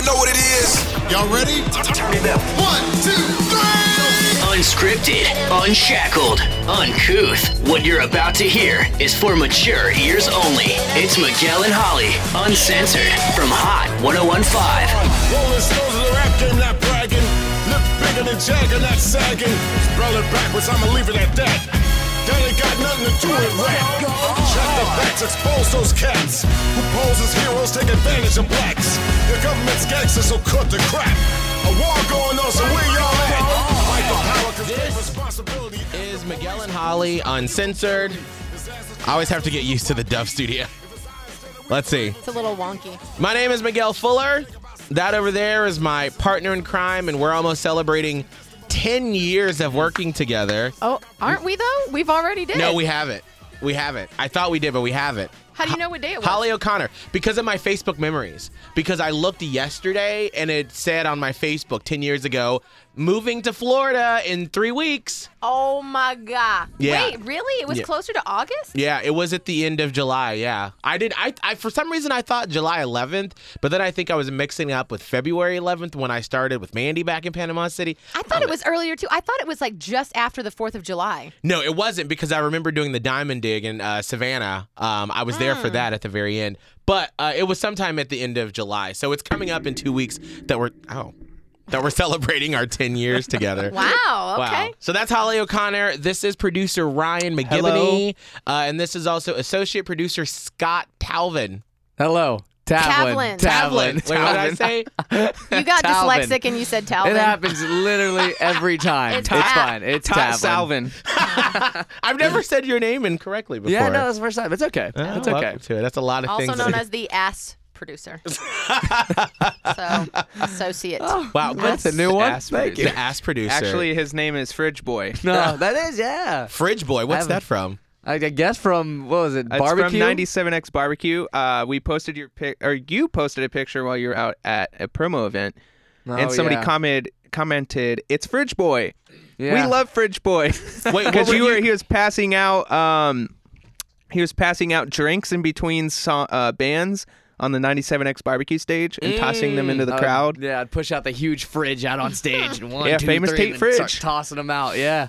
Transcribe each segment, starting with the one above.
y'all know what it is. Y'all ready? Turn it up. One, two, three. Unscripted, unshackled, uncouth. What you're about to hear is for mature ears only. It's Miguel and Holly, uncensored, from Hot 1015. Rolling stones of the rap game, not bragging. Look bigger than Jagger, not sagging. Spell it backwards, I'ma leave it at that. That ain't got nothing to do with rap. Check the facts, expose those cats who pose as heroes, take advantage of blacks. The government's gangsters, so cut the crap. A war going on, so where y'all at? Fight the power, cause great responsibility. is Miguel and Holly uncensored. I always have to get used to the Duff Studio. Let's see. It's a little wonky. My name is Miguel Fuller. That over there is my partner in crime, and we're almost celebrating 10 years of working together. Oh, aren't we though? We've already did. No, we haven't. We haven't. I thought we did, but we haven't. How do you know what day it was? Holly O'Connor, because of my Facebook memories. Because I looked yesterday and it said on my Facebook 10 years ago, moving to Florida in three weeks. Oh my god. Yeah. Wait, really? It was Yeah. closer to August? Yeah, it was at the end of July. Yeah, I did. I, I for some reason I thought July 11th, but then I think I was mixing up with February 11th when I started with Mandy back in Panama City. I thought it was earlier too. I thought it was like just after the 4th of July. No, it wasn't because I remember doing the diamond dig in uh, Savannah. Um, I was there for that at the very end, but uh, it was sometime at the end of July. So it's coming up in two weeks that we're oh that we're celebrating our 10 years together. Wow, okay. Wow. So that's Holly O'Connor. This is producer Ryan McGivney. Uh, and this is also associate producer Scott Talvin. Hello. Tavlin. Tavlin. Tavlin. Wait, what did I say? You got Talvin. dyslexic and you said Talvin. It happens literally every time. It's It's, Pat. fine. It's Tavlin. Salvin. I've never said your name incorrectly before. Yeah, no, that's the first time. It's okay. Oh, it's okay. welcome to it. That's a lot of Also things. Also known as the ass producer. so, associate. wow, That's a new one. Ass Thank you. the ass producer. Actually, his name is Fridge Boy. No, that is yeah. Fridge Boy. What's that from? I I guess from what was it? It's Barbecue. from 97X Barbecue. Uh, we posted your pic, or you posted a picture while you were out at a promo event, and Oh, somebody yeah. commented, commented, "It's Fridge Boy. Yeah. We love Fridge Boy." Wait, because were you were he was passing out um he was passing out drinks in between so, uh, bands on the 97X Barbecue stage and tossing them into the Uh, crowd. yeah, I'd push out the huge fridge out on stage and one, Yeah, two, famous three, Tate and then start fridge. tossing them out. Yeah,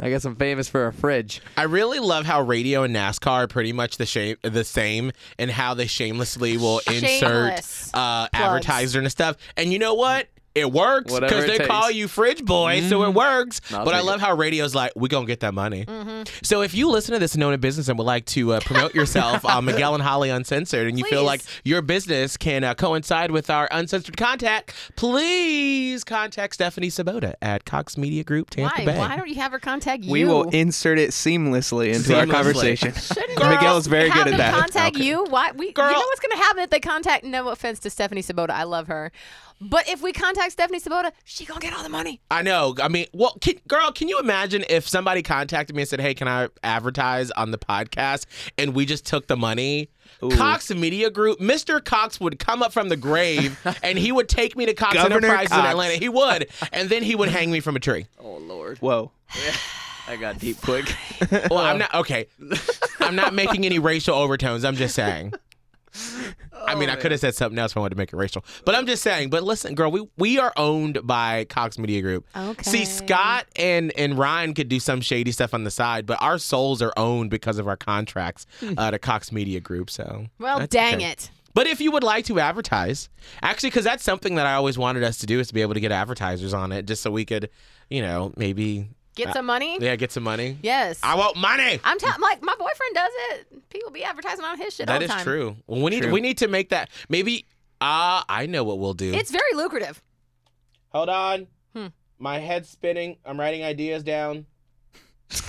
I guess I'm famous for a fridge. I really love how radio and NASCAR are pretty much the shame, the same, and how they shamelessly will insert Shameless uh, plugs. advertiser and stuff. And you know what? It works because it they call you Fridge Boy, so it works. I'll but I love it. how radio's like, we gonna get that money. Mm-hmm. So if you listen to this and own a business and would like to uh, promote yourself on Miguel and Holly Uncensored, and you feel like your business can uh, coincide with our uncensored contact, please contact Stephanie Sabota at Cox Media Group, Tampa Why? Bay. Why don't you have her contact you? We will insert it seamlessly into our conversation. Shouldn't Miguel is very have good at that. Contact you? Why? We, Girl- You know what's going to happen if they contact? No offense to Stephanie Sabota, I love her, but if we contact Stephanie Sabota, she gonna get all the money. I know. I mean, well, can, girl, can you imagine if somebody contacted me and said, "Hey, can I advertise on the podcast?" and we just took the money? Cox Media Group, Mr. Cox would come up from the grave and he would take me to Cox Governor Enterprises in Atlanta. He would, and then he would hang me from a tree. Oh Lord, Whoa. I got deep quick. Well, I'm not okay. I'm not making any racial overtones. I'm just saying. I mean, I could have said something else if I wanted to make it racial, but I'm just saying. But listen, girl, we we are owned by Cox Media Group. Okay. See, Scott and and Ryan could do some shady stuff on the side, but our souls are owned because of our contracts uh, to Cox Media Group. So, Well, dang okay. it. But if you would like to advertise, actually, because that's something that I always wanted us to do is to be able to get advertisers on it, just so we could, you know, maybe Get some money. yeah, get some money. Yes. I want money. I'm ta- like my boyfriend does it. People be advertising on his shit all That the is time. true. Well, we need True. we need to make that maybe. Ah, I know what we'll do. It's very lucrative. Hold on. Hmm. My head's spinning. I'm writing ideas down.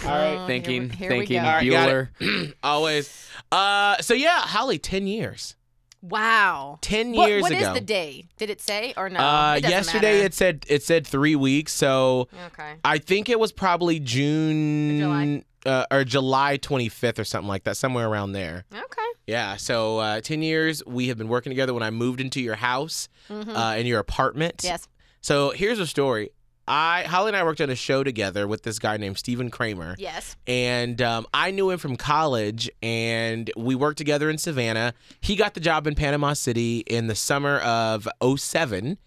All right. Oh, thinking, here we- here we thinking. go. All right, got Bueller. it. Always. Uh, so yeah, Holly, ten years. Wow. Ten What- years what is ago. the day? Did it say or no? uh, It yesterday matter. it said it said three weeks. So Okay. I think it was probably June July. Uh, or July 25th or something like that, somewhere around there. Okay. Yeah. So uh, ten years we have been working together. When I moved into your house uh, in your apartment. Mm-hmm. Yes. So here's a story. I Holly and I worked on a show together with this guy named Stephen Kramer. Yes. And um, I knew him from college, and we worked together in Savannah. He got the job in Panama City in the summer of 07,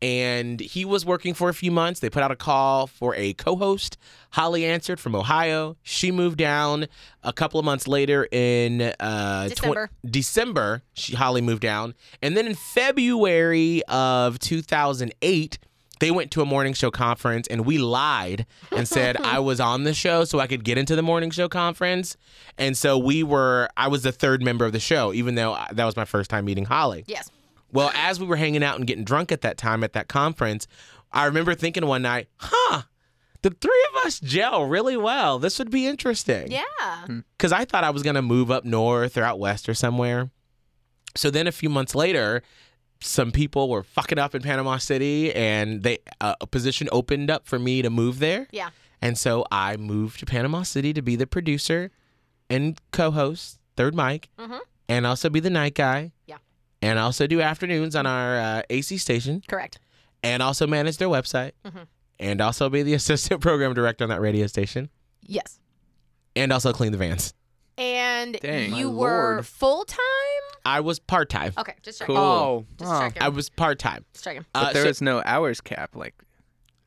and he was working for a few months. They put out a call for a co host. Holly answered from Ohio. She moved down a couple of months later in uh, December. December. She, Holly moved down. And then in February of 2008, they went to a morning show conference and we lied and said I was on the show so I could get into the morning show conference. And so we were, I was the third member of the show, even though that was my first time meeting Holly. Yes. Well, as we were hanging out and getting drunk at that time at that conference, I remember thinking one night, huh, the three of us gel really well. This would be interesting. Yeah. Hmm. Because I thought I was going to move up north or out west or somewhere. So then a few months later, some people were fucking up in Panama City and they uh, a position opened up for me to move there. Yeah. And so I moved to Panama City to be the producer and co-host, third mic, and also be the night guy. Mm-hmm. Yeah. And also do afternoons on our uh, AC station, Correct. and also manage their website, Mm-hmm. and also be the assistant program director on that radio station, Yes. and also clean the vans. And Dang. you My were lord. full time? I was part time. Okay, just checking. Cool. Oh, Just checking. I was part time. just checking. But Uh, there so- was no hours cap like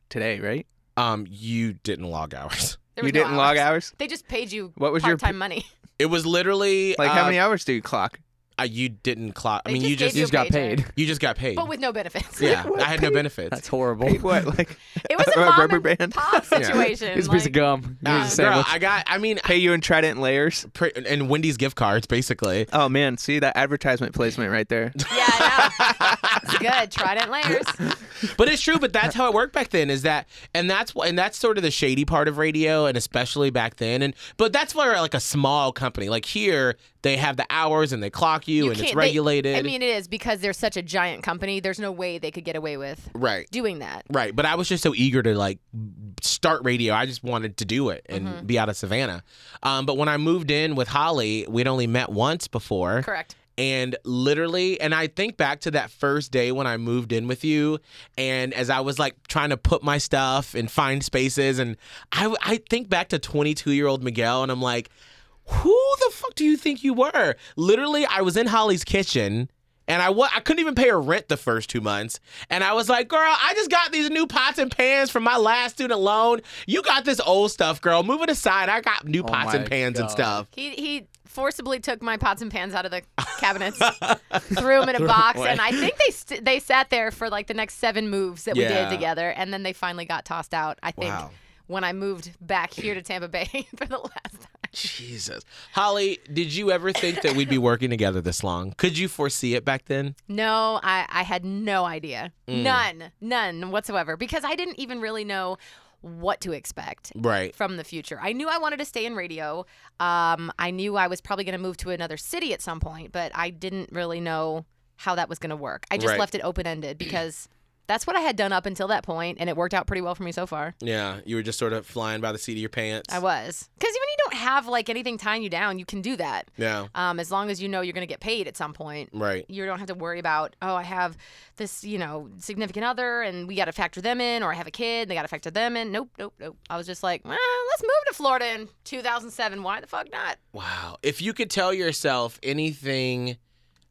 today, right? um, you didn't log hours. There you was no didn't log hours. They just paid you What was your part-time money. It was literally Like uh, how many hours do you clock? Uh, you didn't clock. I They mean, you just just gave You just got a paycheck. paid. you just got paid. But with no benefits. yeah, I had no benefits. That's horrible. Hey, what like It was a, A mom rubber and band? pop situation. Here's a piece of like- gum. Uh, Here's a girl, sandwich. I got. I mean, pay you in Trident layers? pre- and Wendy's gift cards, basically. Oh man, see that advertisement placement right there. Yeah, yeah. it's good. Trident layers. But it's true. But that's how it worked back then. Is that and that's wh- and that's sort of the shady part of radio, and especially back then. And but that's where like a small company like here, they have the hours and they clock you, and it's can't- they- regulated. I mean, it is because they're such a giant company. There's no way they could get away with right. doing that. Right, but I was just so eager to like start radio. I just wanted to do it and Mm-hmm. be out of Savannah. Um, but when I moved in with Holly, we'd only met once before. Correct. And literally, and I think back to that first day when I moved in with you, and as I was like trying to put my stuff and find spaces, and I, I think back to 22 year old Miguel, and I'm like, who the fuck do you think you were? Literally, I was in Holly's kitchen. And I wa- I couldn't even pay her rent the first two months. And I was like, girl, I just got these new pots and pans from my last student loan. You got this old stuff, girl. Move it aside. I got new oh pots and pans and stuff. He he forcibly took my pots and pans out of the cabinets, threw them in a box, and I think they st- they sat there for like the next seven moves that we Yeah. did together, and then they finally got tossed out. I think Wow. When I moved back here to Tampa Bay for the last time. Jesus. Holly, did you ever think that we'd be working together this long? Could you foresee it back then? No, I, I had no idea. Mm. None. None whatsoever. Because I didn't even really know what to expect Right. from the future. I knew I wanted to stay in radio. Um, I knew I was probably going to move to another city at some point, but I didn't really know how that was going to work. I just Right. left it open ended because that's what I had done up until that point, and it worked out pretty well for me so far. Yeah, you were just sort of flying by the seat of your pants. I was. Because when you don't have like anything tying you down, you can do that. Yeah, Um, as long as you know you're going to get paid at some point. right. you don't have to worry about oh i have this you know significant other and we got to factor them in or i have a kid and they got to factor them in nope nope nope i was just like well, let's move to florida in 2007 why the fuck not Wow. If you could tell yourself anything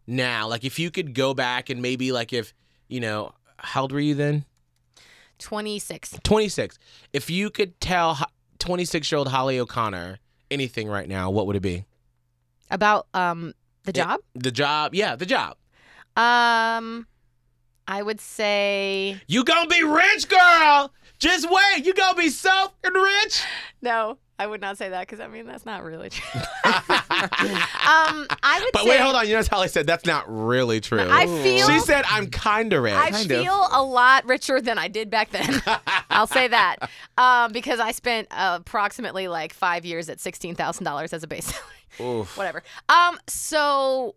now, like if you could go back and maybe like if, you know, how old were you then? 26 26. If you could tell 26 year old Holly O'Connor anything right now, what would it be? about um the job The job. Yeah, the job. um i would say You gonna be rich, girl. Just wait. You gonna be so rich. no i would not say that because i mean that's not really true um i would But say wait, hold on. You notice Holly said that's not really true. i feel she said I'm kind of rich. I Kind of. feel a lot richer than I did back then. I'll say that um, because I spent approximately like five years at sixteen thousand dollars as a base salary. Oof. Whatever. Um, so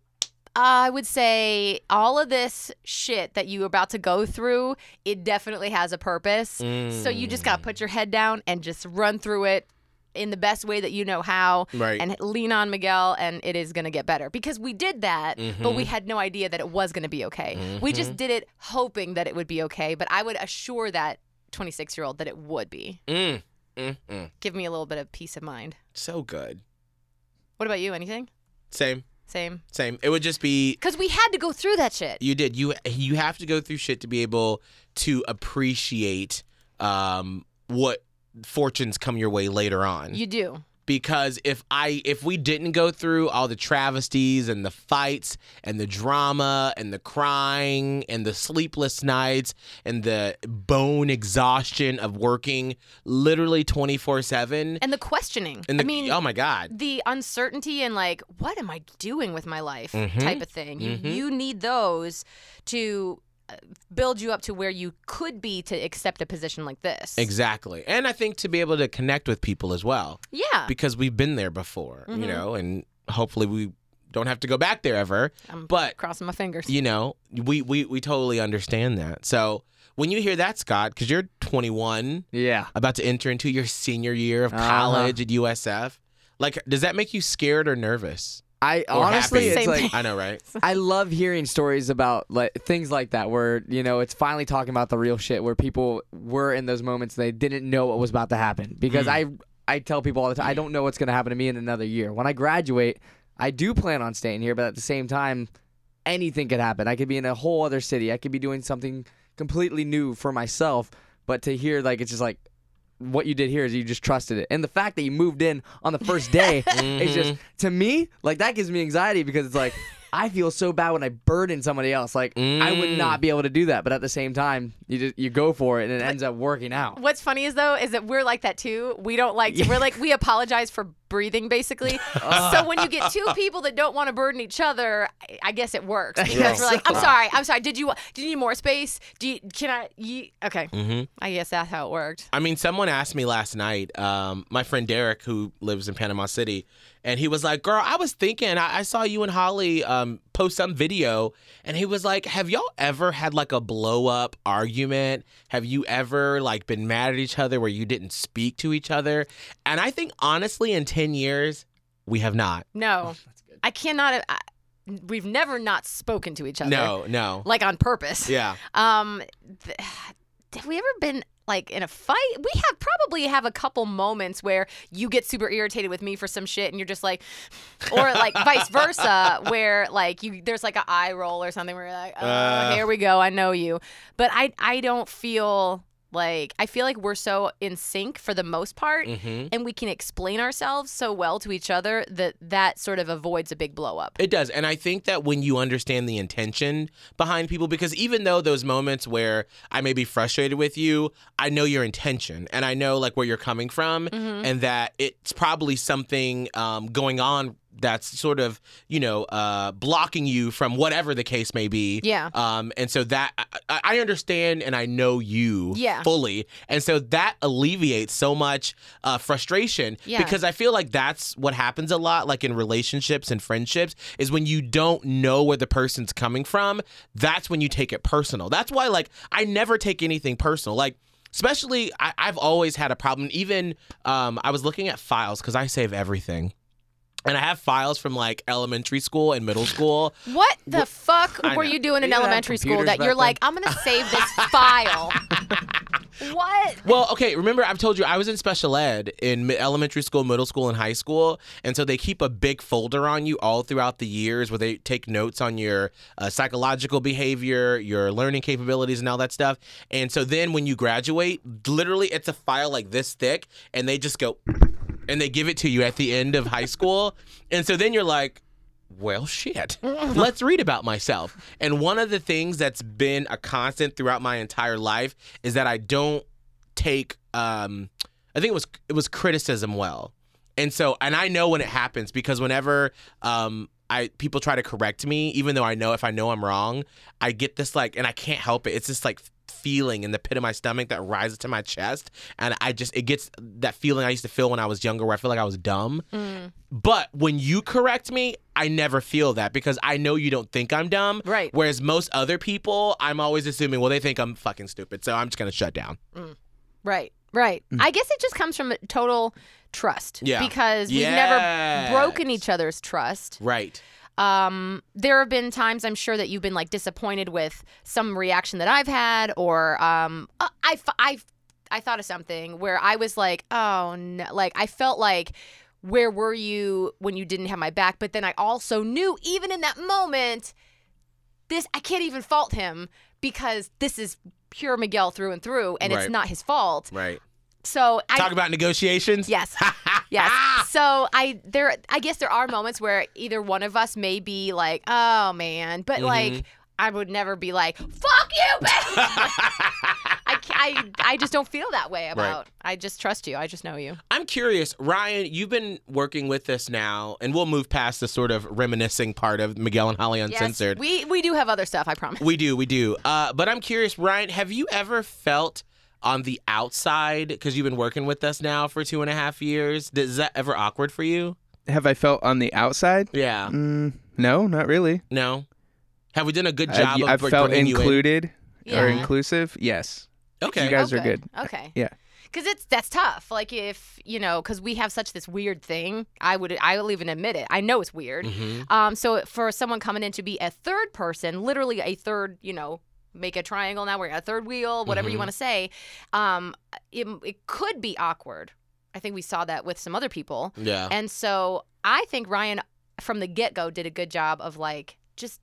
I would say all of this shit that you're about to go through, it definitely has a purpose. So you just gotta put your head down and just run through it in the best way that you know how Right. and lean on Miguel and it is going to get better because we did that but we had no idea that it was going to be okay. We just did it hoping that it would be okay, but I would assure that 26 year old that it would be. Mm, mm, mm. Give me a little bit of peace of mind. So good. What about you? Anything? Same, Same. same. It would just be Because we had to go through that shit. you did you you have to go through shit to be able to appreciate um what fortunes come your way later on. You do. because if I if we didn't go through all the travesties and the fights and the drama and the crying and the sleepless nights and the bone exhaustion of working literally 24/7 And the questioning. and the I mean, oh my god the uncertainty and like, what am I doing with my life Mhm. type of thing. You, Mhm. you need those to build you up to where you could be to accept a position like this. exactly and I think to be able to connect with people as well Yeah. because we've been there before Mhm. you know and hopefully we don't have to go back there ever I'm but crossing my fingers. you know we we we totally understand that so when you hear that scott because you're 21 Yeah. about to enter into your senior year of Uh-huh. college at usf like does that make you scared or nervous I Or honestly, happy. it's Same like i know right I love hearing stories about like things like that where you know it's finally talking about the real shit where people were in those moments they didn't know what was about to happen because hmm. I I tell people all the time I don't know what's going to happen to me in another year. When I graduate, I do plan on staying here, but at the same time anything could happen. I could be in a whole other city. I could be doing something completely new for myself, but to hear like it's just like what you did here is you just trusted it. And the fact that you moved in on the first day is just to me, like that gives me anxiety because it's like I feel so bad when I burden somebody else. Like I would Mm. not be able to do that, but at the same time, you just you go for it and it ends up working out. What's funny is though is that we're like that too. We don't like to, we're like we apologize for breathing basically. so when you get two people that don't want to burden each other, I- I guess it works because we're like, I'm sorry, I'm sorry. Did you do you need more space? Do you can I? You, okay, mm-hmm. I guess that's how it worked. I mean, someone asked me last night, um, my friend Derek, who lives in Panama City, and he was like, Girl, I was thinking, I, I saw you and Holly um, post some video, and he was like, Have y'all ever had like a blow up argument? Have you ever like been mad at each other where you didn't speak to each other? And I think honestly, in 10 years, we have not. No, I cannot. I, we've never not spoken to each other. No, no. like on purpose. Yeah. Um, th- have we ever been like in a fight? We have probably have a couple moments where you get super irritated with me for some shit, and you're just like, or like vice versa, where like you there's like an eye roll or something where you're like, oh, Uh. here we go, I know you, but I I don't feel like I feel like we're so in sync for the most part. hmm And we can explain ourselves so well to each other that that sort of avoids a big blow up. It does. And I think that when you understand the intention behind people, because even though those moments where I may be frustrated with you, I know your intention and I know like where you're coming from Mm-hmm. and that it's probably something um, going on that's sort of, you know, uh, blocking you from whatever the case may be. Yeah. Um, and so that I, I understand and I know you Yeah. fully. And so that alleviates so much uh, frustration Yeah. because I feel like that's what happens a lot, like in relationships and friendships, is when you don't know where the person's coming from, that's when you take it personal. That's why, like, I never take anything personal. Like, especially, I, I've always had a problem. Even um, I was looking at files because I save everything. And I have files from like elementary school and middle school. What the fuck I were know. you doing in Didn't you have elementary school computers that back you're then? like, I'm gonna save this file? what? Well, okay. Remember, I've told you I was in special ed in mi- elementary school, middle school, and high school, and so they keep a big folder on you all throughout the years where they take notes on your uh, psychological behavior, your learning capabilities, and all that stuff. And so then when you graduate, literally, it's a file like this thick, and they just go, and they give it to you at the end of high school, and so then you're like. Well, shit. Let's read about myself. And one of the things that's been a constant throughout my entire life is that I don't take um I think it was it was criticism well. And so and I know when it happens because whenever um I people try to correct me even though I know if I know I'm wrong, I get this like and I can't help it. It's just like feeling in the pit of my stomach that rises to my chest and I just it gets that feeling I used to feel when I was younger where I feel like I was dumb. Mm. But when you correct me, I never feel that because I know you don't think I'm dumb. Right. Whereas most other people, I'm always assuming, well, they think I'm fucking stupid. So I'm just going to shut down. Mm. Right, right. Mm. I guess it just comes from a total trust. Yeah. Because we've Yes. never broken each other's trust. Right. Um, there have been times I'm sure that you've been like disappointed with some reaction that I've had, or um, uh, I, I I thought of something where I was like, oh no, like I felt like. Where were you when you didn't have my back? But then I also knew, even in that moment, this I can't even fault him because this is pure Miguel through and through, and Right. it's not his fault. Right. So I Talk about negotiations. Yes. yes. So I there I guess there are moments where either one of us may be like, "Oh man," but Mm-hmm. like I would never be like, "Fuck you, bitch." I, I I just don't feel that way about. I just trust you. I just know you. I'm curious, Ryan. You've been working with us now, and we'll move past the sort of reminiscing part of Miguel and Holly Uncensored. Yes, we we do have other stuff. I promise. We do, we do. Uh, but I'm curious, Ryan, have you ever felt on the outside, because you've been working with us now for two and a half years, is that ever awkward for you? Have I felt on the outside? Yeah. Mm, no, not really. No? Have we done a good job I've, of I've felt bringing you in? included or Yeah. inclusive. Yes. Okay. You guys Oh, are good. Okay. Yeah. Because it's that's tough. Like if you know, because we have such this weird thing. I would I will even admit it. I know it's weird. Mhm. Um, so for someone coming in to be a third person, literally a third, you know, make a triangle now. We're a third wheel, whatever you Mhm. want to say. Um, it, it could be awkward. I think we saw that with some other people, Yeah. and so I think Ryan from the get go did a good job of like just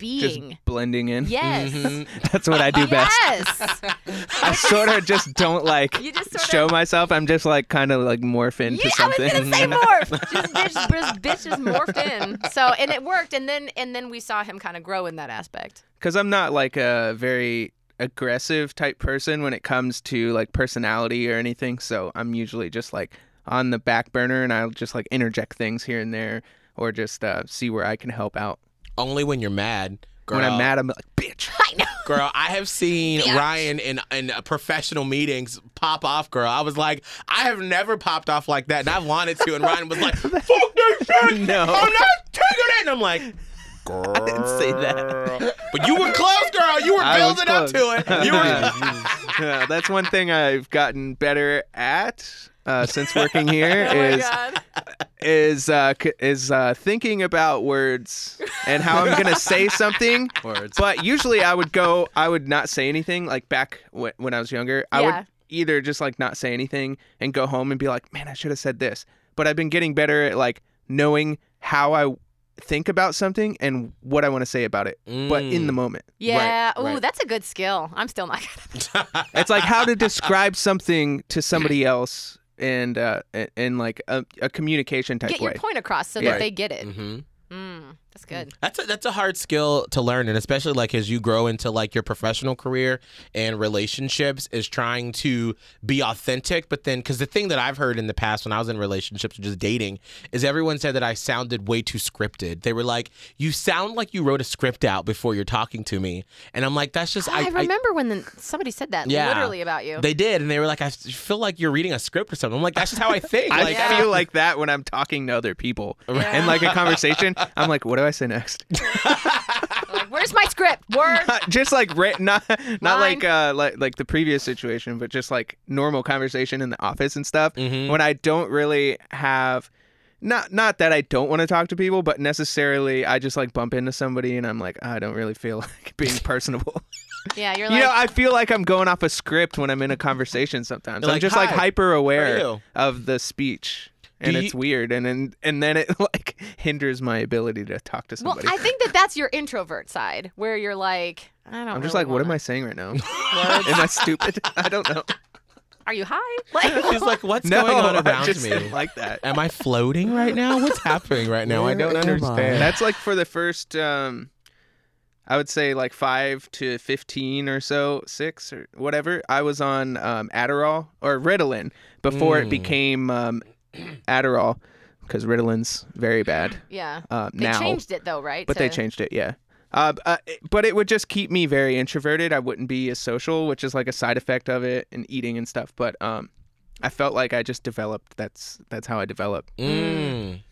Just blending in. yes. Mhm. That's what I do best. Yes. I sort of just don't like You just show of- myself. I'm just like kind of like morph into Yeah, I was gonna say morph. Just bitch, just, bitch just morphed in. So and it worked, and then and then we saw him kind of grow in that aspect. because I'm not like a very aggressive type person when it comes to like personality or anything. So I'm usually just like on the back burner and I'll just like interject things here and there or just uh, see where I can help out. Only when you're mad. Girl. When I'm mad, I'm like, bitch. I know. Girl, I have seen Bitch. Ryan in in professional meetings pop off. Girl, I was like, I have never popped off like that, and I wanted to. And Ryan was like, "Fuck this shit! No. I'm not taking it." And I'm like, "Girl, I didn't say that. but you were close, girl. You were I building up to it. You were." yeah, that's one thing I've gotten better at uh, since working here Oh is is uh, is uh, thinking about words and how I'm gonna say something. Words. But usually I would go, I would not say anything. Like back w- when I was younger, I Yeah. would either just like not say anything and go home and be like, man, I should have said this. But I've been getting better at like knowing how I think about something and what I want to say about it, but in the moment. Yeah. Right, Ooh, right. that's a good skill. I'm still not good. at It's like how to describe something to somebody else and uh and, and like a, a communication type Get way. your point across so Yeah. that they get it. hmm Mm, that's good. Mm. That's a, that's a hard skill to learn, and especially like as you grow into like your professional career and relationships, is trying to be authentic. But then, because the thing that I've heard in the past when I was in relationships or just dating is everyone said that I sounded way too scripted. They were like, "You sound like you wrote a script out before you're talking to me," and I'm like, "That's just ah, I, remember when the, somebody said that Yeah. literally about you. They did, and they were like, "I feel like you're reading a script or something." I'm like, "That's just how I think." I like, Yeah. feel like that when I'm talking to other people in like a conversation. I'm like, what do I say next? like, where's my script? Word. just like ra- not not Line. like uh like like the previous situation, but just like normal conversation in the office and stuff. Mhm. When I don't really have. Not not that I don't want to talk to people, but necessarily I just like bump into somebody and I'm like I don't really feel like being personable. Yeah, you're like, you know, I feel like I'm going off a script when I'm in a conversation sometimes. You're I'm like, just like hyper aware of the speech. And Do it's weird, and then and then it like hinders my ability to talk to somebody. well. I think that that's your introvert side, where you're like, I don't. Know. I'm just really like, what am I saying right now? am I stupid? I don't know. Are you high? Like, She's like, "What's no, going on around just me?" like that. Am I floating right now? What's happening right now? I don't Where am I? understand. That's like for the first, um, I would say like five to fifteen or so, six or whatever. I was on um, Adderall or Ritalin before it Mm. became um, Adderall because Ritalin's very bad yeah. uh, They now. changed it though, right? but they changed it, yeah. Uh, uh, but it would just keep me very introverted. I wouldn't be as social, which is like a side effect of it and eating and stuff. But um, I felt like I just developed. That's that's how I developed. Mm.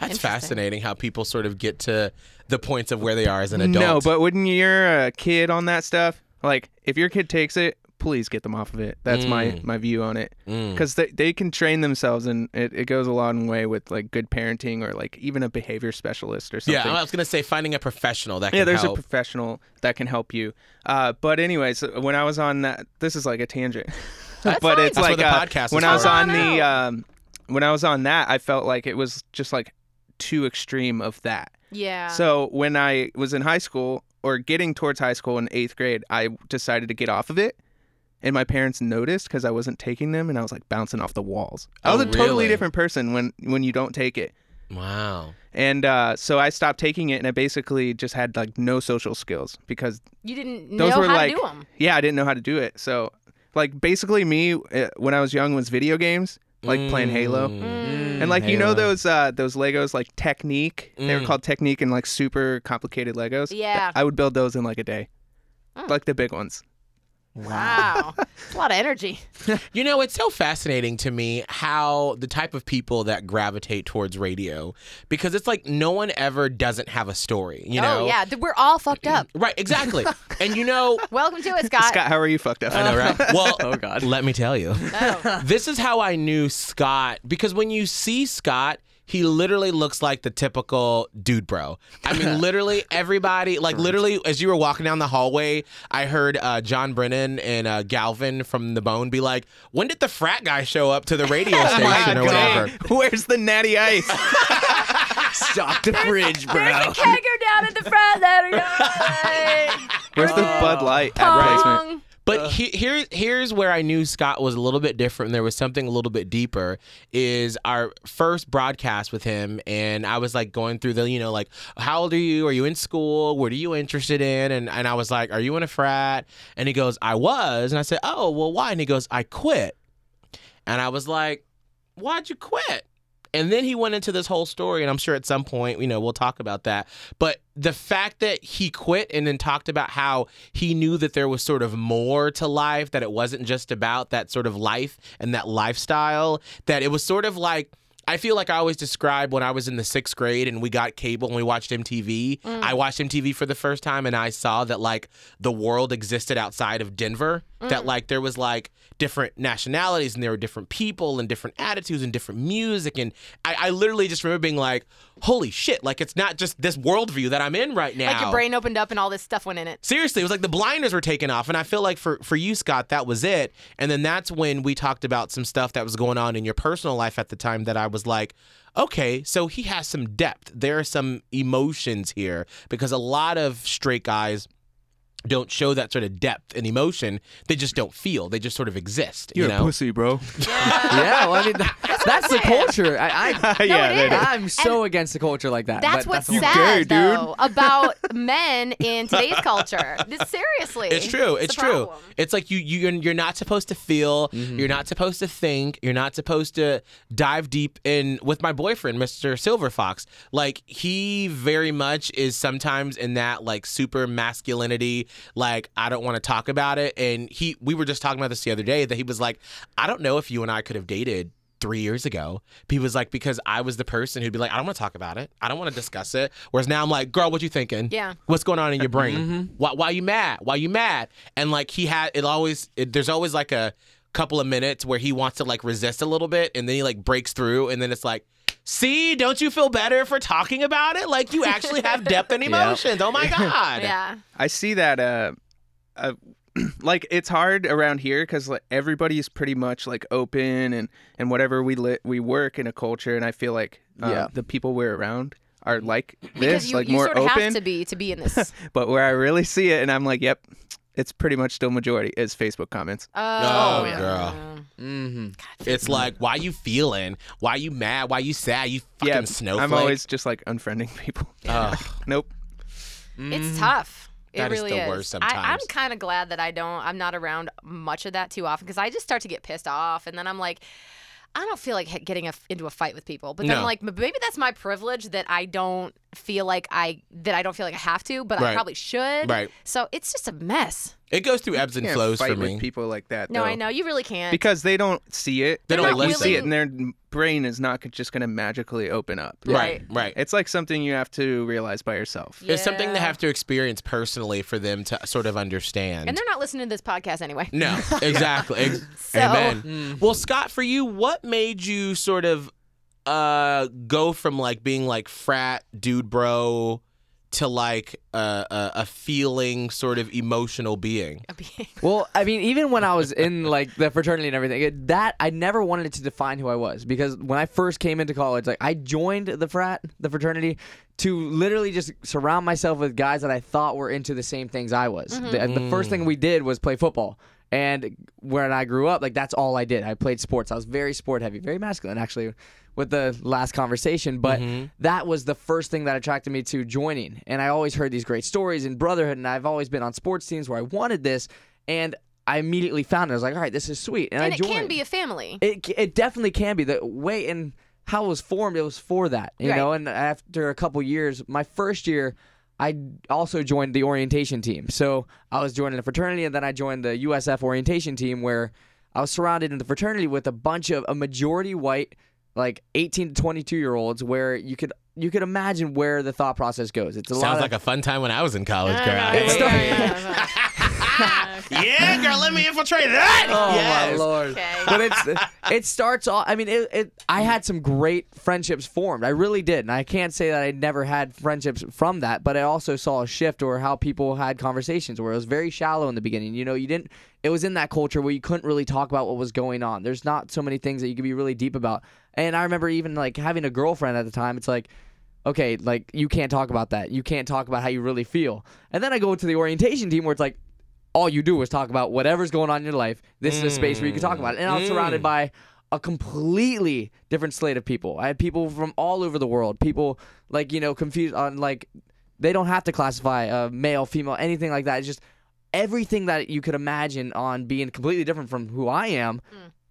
That's fascinating how people sort of get to the points of where they are as an adult. No, but when you're a kid on that stuff, like if your kid takes it, please get them off of it. That's my Mm. my view on it. Mm. Because they, they can train themselves, and it, it goes a long way with like good parenting or like even a behavior specialist or something. yeah, I was gonna say finding a professional that yeah, can there's help. a professional that can help you. Uh, but anyways, when I was on that, this is like a tangent. but fine. it's That's what like the uh, podcast is when I was on Come on the um, when I was on that, I felt like it was just like too extreme of that. Yeah. So when I was in high school or getting towards high school in eighth grade, I decided to get off of it. And my parents noticed because I wasn't taking them, and I was like bouncing off the walls. I Oh, was a totally really? different person when when you don't take it. Wow. And uh, so I stopped taking it, and I basically just had like no social skills because you didn't those know were how like to do them. yeah, I didn't know how to do it. So like basically me uh, when I was young was video games, like playing Halo. Mm. And like you know those uh, those Legos like Technic, they were Mm. called Technic and like super complicated Legos. Yeah. I would build those in like a day, Mm. like the big ones. Wow. It's a lot of energy. You know, it's so fascinating to me how the type of people that gravitate towards radio, because it's like no one ever doesn't have a story, you oh, know? Oh yeah, th- we're all fucked up. Right, exactly. and you know, Welcome to it, Scott. Scott, how are you fucked up? I know, right? Well, Oh, God. let me tell you. Oh. This is how I knew Scott because when you see Scott, he literally looks like the typical dude bro. I mean, literally everybody, like literally as you were walking down the hallway, I heard uh, John Brennan and uh, Galvin from The Bone be like, "When did the frat guy show up to the radio Oh station or whatever?" Where's the natty ice? Stock the fridge, bro. There's a kegger down at the front there. Where's the Bud Light advertisement? But uh. he, here, here's where I knew Scott was a little bit different. and There was something a little bit deeper. Is our first broadcast with him, and I was like going through the, you know, like, how old are you? Are you in school? What are you interested in? And and I was like, are you in a frat? And he goes, I was. And I said, oh, well, why? And he goes, I quit. And I was like, why'd you quit? And then he went into this whole story, and I'm sure at some point, you know, we'll talk about that. But the fact that he quit and then talked about how he knew that there was sort of more to life, that it wasn't just about that sort of life and that lifestyle, that it was sort of like, I feel like I always describe when I was in the sixth grade and we got cable and we watched MTV. Mm. I watched MTV for the first time and I saw that like the world existed outside of Denver. That mm. like there was like different nationalities and there were different people and different attitudes and different music. And I, I literally just remember being like, holy shit, like it's not just this worldview that I'm in right now. Like your brain opened up and all this stuff went in it. Seriously, it was like the blinders were taken off, and I feel like for for you, Scott, that was it. And then that's when we talked about some stuff that was going on in your personal life at the time. That I was like, okay, so he has some depth. There are some emotions here because a lot of straight guys don't show that sort of depth and emotion. They just don't feel. They just sort of exist. you know. A pussy, bro. yeah, well, I mean, that- that's the culture. I, I, yeah, it that is. is. I'm so against the culture like that. That's but what's that's sad, gay, dude. though, about men in today's culture. This, seriously, It's true. It's the true. problem. It's like you you you're, you're not supposed to feel. Mm-hmm. You're not supposed to think. You're not supposed to dive deep in with my boyfriend, Mr. Silver Fox. Like he very much is sometimes in that like super masculinity. Like I don't want to talk about it. And he we were just talking about this the other day that he was like, I don't know if you and I could have dated three years ago. He was like, because I was the person who'd be like, I don't want to talk about it. I don't want to discuss it. Whereas now I'm like, girl, what you thinking? Yeah. What's going on in your brain? Mm-hmm. Why, why you mad? Why you mad? And like he had it always. It, there's always like a couple of minutes where he wants to like resist a little bit, and then he like breaks through, and then it's like. See, don't you feel better for talking about it? Like you actually have depth and emotions. Oh my god. Yeah. I see that. Uh, uh, like it's hard around here because like everybody's pretty much like open and and whatever we lit we work in a culture, and I feel like uh, Yeah. the people we're around are like this, you, like you more sort of open. have to be to be in this. But where I really see it, and I'm like, yep, it's pretty much still majority is Facebook comments. Oh, Oh, girl. Mm-hmm. It's like, why you feeling? Why you mad? Why you sad? You fucking yeah, snowflake. I'm always just like unfriending people. Ugh. nope. It's tough. It That is really the is. worst I, I'm kind of glad that I don't. I'm not around much of that too often because I just start to get pissed off, and then I'm like, I don't feel like getting a, into a fight with people. But then No. like maybe that's my privilege that I don't feel like I that I don't feel like I have to, but I probably should. Right. So it's just a mess. It goes through ebbs and Can't flows fight for me. with people like that. No, though. I know you really can't. because they don't see it. They They're don't not you listen. see it, willing- and their brain is not just going to magically open up. Right, right. It's like something you have to realize by yourself. It's something they Yeah. have to experience personally for them to sort of understand. and they're not listening to this podcast anyway. No, exactly. Ex- So- Amen. Well, Scott, for you, what made you sort of uh go from like being like frat dude bro to like a, a, a feeling sort of emotional being? Well, I mean, even when I was in like the fraternity and everything, it, that I never wanted it to define who I was because when I first came into college, like I joined the frat, the fraternity, to literally just surround myself with guys that I thought were into the same things I was. Mm-hmm. The, the first thing we did was play football. And when I grew up, like that's all I did. I played sports. I was very sport heavy, very masculine actually with the last conversation, but mm-hmm. that was the first thing that attracted me to joining. And I always heard these great stories in brotherhood and I've always been on sports teams where I wanted this and I immediately found it. I was like, "All right, this is sweet." And, and I it joined. can be a family. It it definitely can be the way and how it was formed. It was for that, you Right. know. And after a couple years, my first year, I also joined the orientation team. So I was joining a fraternity, and then I joined the USF orientation team, where I was surrounded in the fraternity with a bunch of a majority white, like 18 to 22 year olds, where you could you could imagine where the thought process goes. It's a lot Sounds of, like a fun time when I was in college, girl. It's yeah, girl, let me infiltrate that. Oh yes. my lord! Okay. But it's it starts off. I mean, it, it. I had some great friendships formed. I really did, and I can't say that I never had friendships from that. But I also saw a shift or how people had conversations where it was very shallow in the beginning. You know, you didn't. It was in that culture where you couldn't really talk about what was going on. There's not so many things that you could be really deep about. And I remember even like having a girlfriend at the time. It's like okay, like you can't talk about that. You can't talk about how you really feel. And then I go to the orientation team where it's like all you do is talk about whatever's going on in your life. This is a space where you can talk about it. And I was surrounded by a completely different slate of people. I had people from all over the world. People like, you know, confused on like they don't have to classify uh, male, female, anything like that. It's just everything that you could imagine on being completely different from who I am.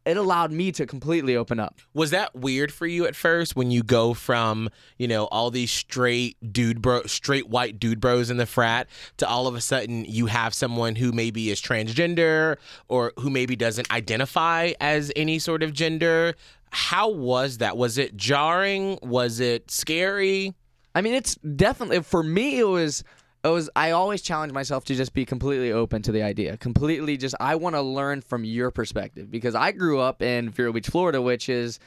It allowed me to completely open up. Was that weird for you at first when you go from, you know, all these straight dude bro straight white dude bros in the frat to all of a sudden you have someone who maybe is transgender or who maybe doesn't identify as any sort of gender? How was that? Was it jarring? Was it scary? I mean, it's definitely for me. It was. It was. I always challenge myself to just be completely open to the idea. Completely, just I want to learn from your perspective because I grew up in Vero Beach, Florida, which is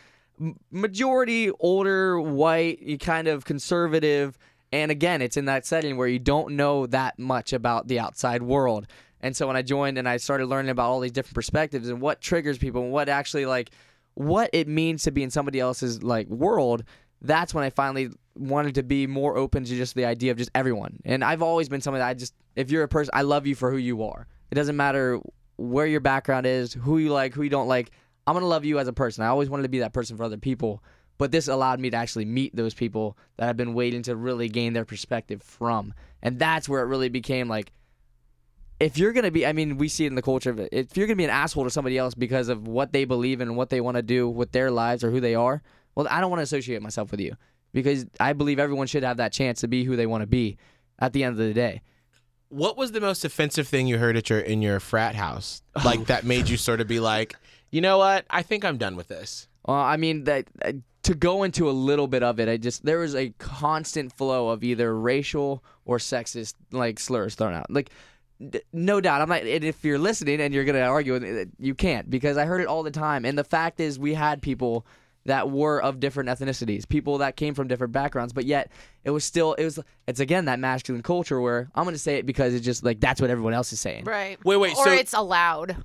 majority older, white, kind of conservative, and again, it's in that setting where you don't know that much about the outside world. And so when I joined and I started learning about all these different perspectives and what triggers people and what actually like what it means to be in somebody else's like world, that's when I finally wanted to be more open to just the idea of just everyone. And I've always been somebody that I just if you're a person I love you for who you are. It doesn't matter where your background is, who you like, who you don't like. I'm to love you as a person. I always wanted to be that person for other people. But this allowed me to actually meet those people that I've been waiting to really gain their perspective from. And that's where it really became like if you're gonna be, I mean, we see it in the culture of it. If you're gonna be an asshole to somebody else because of what they believe in and what they want to do with their lives or who they are, well, I don't want to associate myself with you because I believe everyone should have that chance to be who they want to be at the end of the day. What was the most offensive thing you heard at your in your frat house? Like that made you sort of be like, you know what? I think I'm done with this. Well, I mean that uh, to go into a little bit of it, I just there was a constant flow of either racial or sexist like slurs thrown out. Like d- no doubt, I'm not. And if you're listening and you're gonna argue you can't because I heard it all the time. And the fact is, we had people that were of different ethnicities, people that came from different backgrounds, but yet it was still it was it's again that masculine culture where I'm gonna say it because it's just like that's what everyone else is saying. Right. Wait, wait, Or so- it's allowed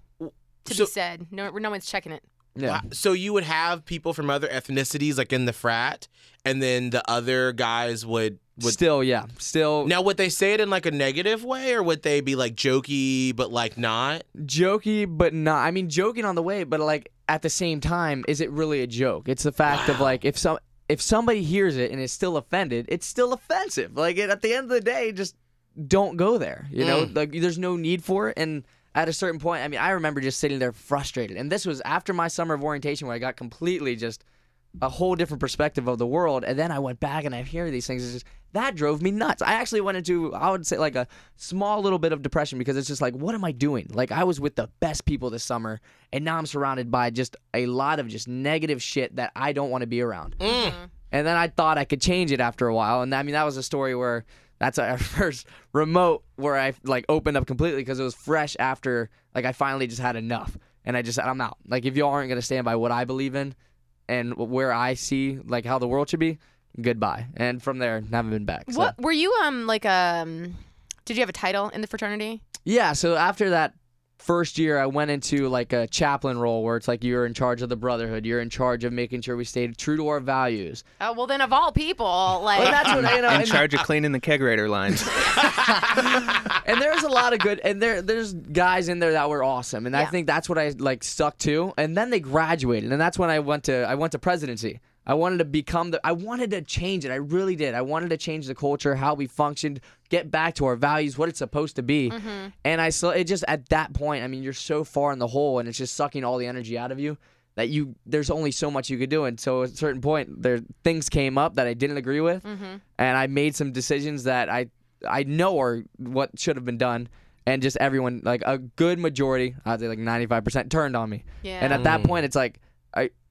to so- be said. No, no one's checking it. Yeah. So you would have people from other ethnicities like in the frat, and then the other guys would would. Still, yeah. Still, Now, would they say it in like a negative way, or would they be like jokey but like not? jokey but not i mean joking on the way but like at the same time is it really a joke? It's the fact of like if some if somebody hears it and is still offended it's still offensive. Like it, at the end of the day just don't go there you know? Mm. Like there's no need for it. And at a certain point i mean i remember just sitting there frustrated. And this was after my summer of orientation where i got completely just a whole different perspective of the world. And then i went back and i hear these things. It's just that drove me nuts. I actually went into i would say like a small little bit of depression because it's just like what am i doing? Like i was with the best people this summer and now i'm surrounded by just a lot of just negative shit that i don't want to be around. Mm. Mm-hmm. And then i thought i could change it after a while and i mean that was a story where that's our first remote where i like opened up completely because it was fresh after like i finally just had enough. And i just said i'm out. Like if y'all aren't going to stand by what i believe in and where I see like how the world should be, goodbye. And from there, haven't been back. So. What were you um like um? Did you have a title in the fraternity? Yeah, so after that first year, I went into like a chaplain role where it's like you're in charge of the brotherhood. You're in charge of making sure we stayed true to our values. Oh well, then of all people, like Well, that's what you know. in charge of cleaning the kegerator lines. and there's a lot of good and there there's guys in there that were awesome and i think that's what i like stuck to and then they graduated and that's when i went to i went to presidency i wanted to become the i wanted to change it. I really did. I wanted to change the culture how we functioned get back to our values what it's supposed to be. Mm-hmm. And i saw it just at that point i mean you're so far in the hole and it's just sucking all the energy out of you that you there's only so much you could do. And so at a certain point there things came up that i didn't agree with. Mm-hmm. And i made some decisions that i i know are what should have been done. And just everyone like a good majority i'd say like 95% turned on me. Yeah. and at that point it's like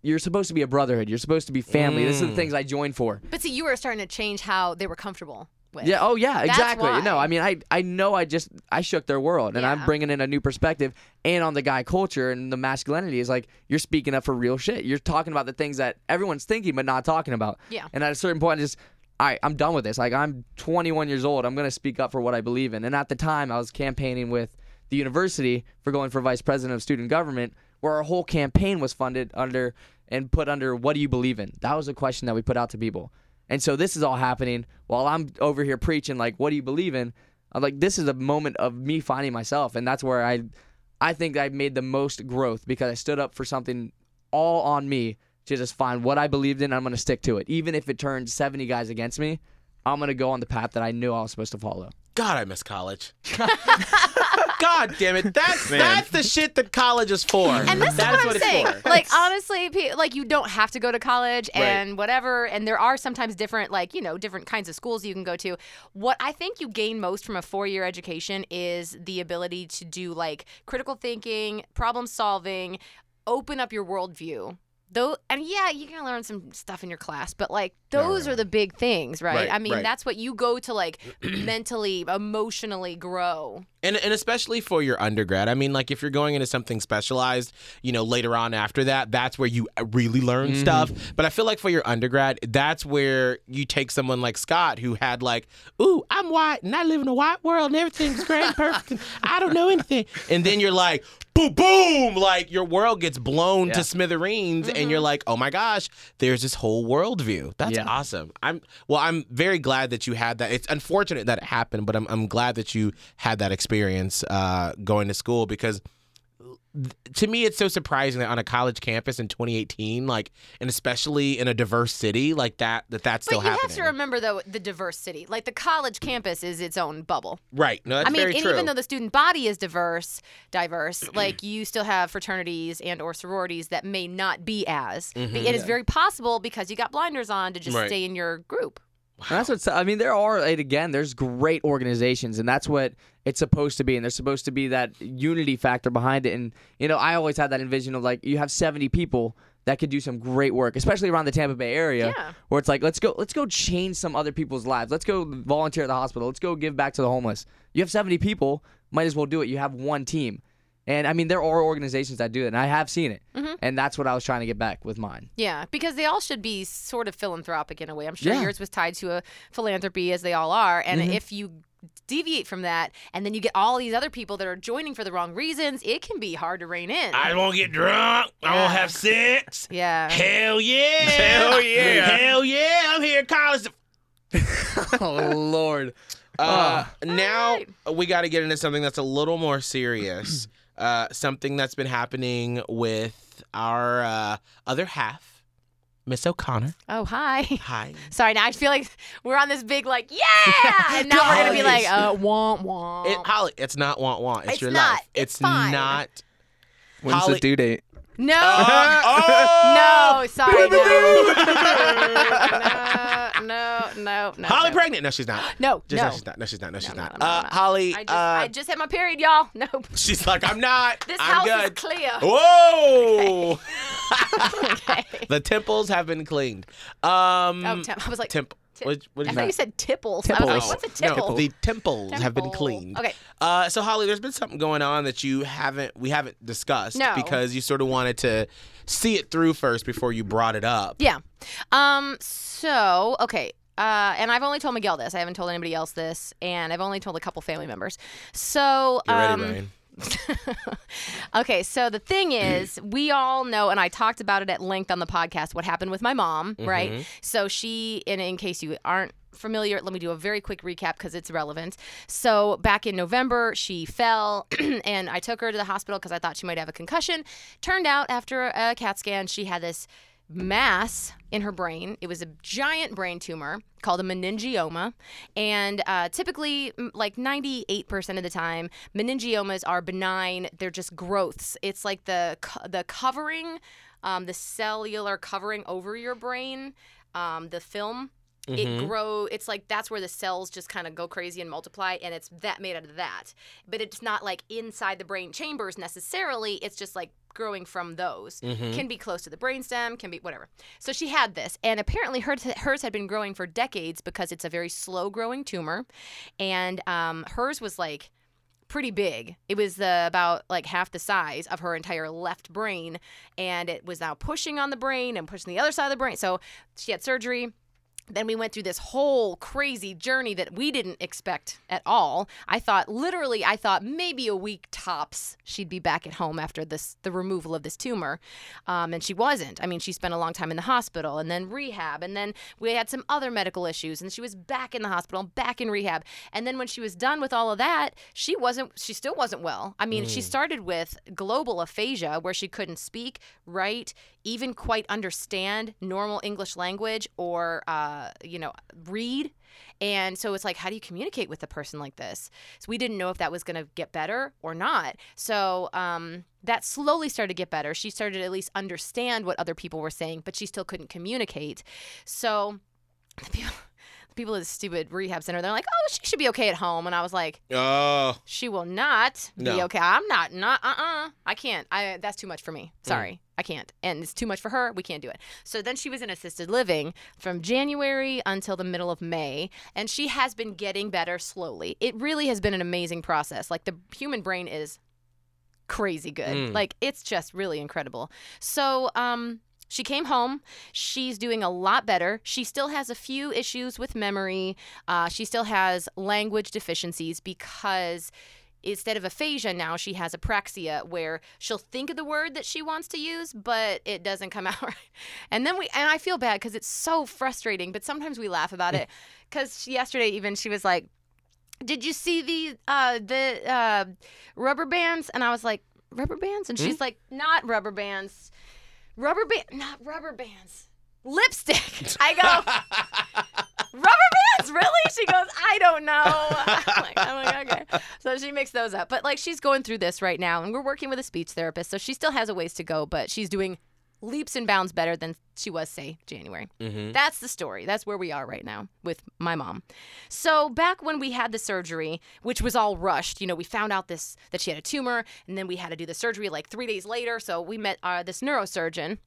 you're supposed to be a brotherhood you're supposed to be family this is the mm. things i joined for But see, you were starting to change how they were comfortable with. yeah. Oh, yeah. That's Exactly. No, why. I mean, I I know I just I shook their world, and I'm bringing in a new perspective. And on the guy culture and the masculinity is like you're speaking up for real shit. You're talking about the things that everyone's thinking but not talking about. Yeah. And at a certain point, it's just. All right, I'm done with this. Like, I'm 21 years old. I'm gonna speak up for what I believe in. And at the time, I was campaigning with the university for going for vice president of student government, where our whole campaign was funded under and put under "What do you believe in?" That was a question that we put out to people. And so this is all happening while I'm over here preaching like, "What do you believe in?" I'm like, this is a moment of me finding myself, and that's where I, I think I made the most growth because I stood up for something all on me to just find what I believed in. I'm gonna stick to it, even if it turns 70 guys against me. I'm gonna go on the path that I knew I was supposed to follow. God, I miss college. God damn it. That's Man. that's the shit that college is for. And this that's is what I'm it's saying. for. Like honestly, like you don't have to go to college Right. and whatever. And there are sometimes different, like you know, different kinds of schools you can go to. What I think you gain most from a four-year education is the ability to do like critical thinking, problem solving, open up your worldview. Though, and yeah, you can learn some stuff in your class, but like those are the big things, right? Right, I mean, right. that's what you go to like mentally, emotionally grow. And and especially for your undergrad. I mean, like if you're going into something specialized, you know, later on after that, that's where you really learn Mm-hmm. stuff. But I feel like for your undergrad, that's where you take someone like Scott who had like, ooh, I'm white and I live in a white world and everything's great and perfect and I don't know anything. And then you're like, boom, boom, like your world gets blown Yeah. to smithereens and you're like, oh my gosh, there's this whole worldview. That's Yeah. awesome. I'm well, I'm very glad that you had that. It's unfortunate that it happened, but I'm I'm glad that you had that experience uh, going to school because to me it's so surprising that on a college campus in 2018, like and especially in a diverse city like that, that that's But still you happening. have to remember though the diverse city. Like the college campus is its own bubble. right? No, that's I mean, very and true. even though the student body is diverse, diverse, like you still have fraternities and or sororities that may not be as. But it is very possible because you got blinders on to just Mm-hmm. Right. stay in your group. And that's what's. I mean, there are and again, there's great organizations, and that's what it's supposed to be. And there's supposed to be that unity factor behind it. And you know, I always had that envision of like you have 70 people that could do some great work, especially around the Tampa Bay area, Yeah. where it's like let's go, let's go change some other people's lives. Let's go volunteer at the hospital. Let's go give back to the homeless. You have 70 people, might as well do it. You have one team. And I mean, there are organizations that do that, and I have seen it. Mm-hmm. And that's what I was trying to get back with mine. Yeah, because they all should be sort of philanthropic in a way. I'm sure Yeah. yours was tied to a philanthropy, as they all are. And Mm-hmm. if you deviate from that, and then you get all these other people that are joining for the wrong reasons, it can be hard to rein in. I won't get drunk. I Yeah. won't have sex. yeah. Hell yeah! Hell yeah. Hell yeah! I'm here at college. oh Lord. Uh, now right. we got to get into something that's a little more serious. uh, something that's been happening with our uh, other half, Miss O'Connor. Oh, hi. Hi. Sorry, now I feel like we're on this big like yeah, and now we're gonna be like uh womp womp. It, Holly, it's not want want. It's, It's your not. life. It's fine. not. When's Holly- the due date? no, oh, no, sorry, no, no, no, no. Holly no. pregnant? No, she's not. No, Just, no. no, she's not. No, she's not. No, she's no, not. no, no, uh. Holly, I just, uh, I just had my period, y'all. Nope. she's like, I'm not. This I'm house good. is clear. Whoa! Okay. the temples have been cleaned. Um, Oh, temp- I was like temp. What, what I thought you said tipples. I was like, what's a No, the temples have been cleaned. Okay. Uh, so Holly, there's been something going on that you haven't we haven't discussed No. because you sort of wanted to see it through first before you brought it up. Yeah. Um. So okay. Uh, and I've only told Miguel this. I haven't told anybody else this, and I've only told a couple family members. So, Get ready, um, Ryan. okay, so the thing is, we all know, and I talked about it at length on the podcast, what happened with my mom, Mm-hmm. right? So she, and in case you aren't familiar, let me do a very quick recap because it's relevant. So back in November, she fell, and I took her to the hospital because I thought she might have a concussion. Turned out, after a CAT scan, she had this mass in her brain. It was a giant brain tumor called a meningioma. And uh, typically, like 98% of the time, meningiomas are benign. They're just growths. It's like the, the covering, um, the cellular covering over your brain, um, the film. It grow. It's like that's where the cells just kind of go crazy and multiply, and it's that made out of that. But it's not like inside the brain chambers necessarily. It's just like growing from those. Can be close to the brainstem. Can be whatever. So she had this, and apparently hers hers had been growing for decades because it's a very slow growing tumor, and um, hers was like pretty big. It was uh, about like half the size of her entire left brain, and it was now pushing on the brain and pushing the other side of the brain. So she had surgery. Then we went through this whole crazy journey that we didn't expect at all. I thought literally I thought maybe a week tops she'd be back at home after this the removal of this tumor. Um, and she wasn't. I mean, she spent a long time in the hospital and then rehab and then we had some other medical issues and she was back in the hospital, back in rehab. And then when she was done with all of that, she wasn't she still wasn't well. I mean, she started with global aphasia where she couldn't speak, write, even quite understand normal English language or, uh, you know, read. And so it's like, how do you communicate with a person like this? So we didn't know if that was going to get better or not. So um, that slowly started to get better. She started to at least understand what other people were saying, but she still couldn't communicate. So the people, people at the stupid rehab center, they're like, oh, she should be okay at home. And I was like, Oh, she will not be okay. I'm not not uh uh I can't. I that's too much for me. Sorry. I can't. And it's too much for her. We can't do it. So then she was in assisted living from January until the middle of May, and she has been getting better slowly. It really has been an amazing process. Like the human brain is crazy good. Mm. Like it's just really incredible. So, um she came home. She's doing a lot better. She still has a few issues with memory. Uh, she still has language deficiencies because instead of aphasia now she has apraxia where she'll think of the word that she wants to use but it doesn't come out right and then we and i feel bad because it's so frustrating but sometimes we laugh about it because yesterday even she was like did you see the uh the uh rubber bands and i was like rubber bands and she's like not rubber bands rubber band not rubber bands. Lipstick. I go rubber bands? Really? She goes i don't know. I'm like, I'm like okay. So she makes those up. But like she's going through this right now and we're working with a speech therapist so she still has a ways to go but she's doing leaps and bounds better than she was say january. That's the story. That's where we are right now with my mom. So back when we had the surgery which was all rushed you know we found out this that she had a tumor and then we had to do the surgery like three days later. So we met uh, this neurosurgeon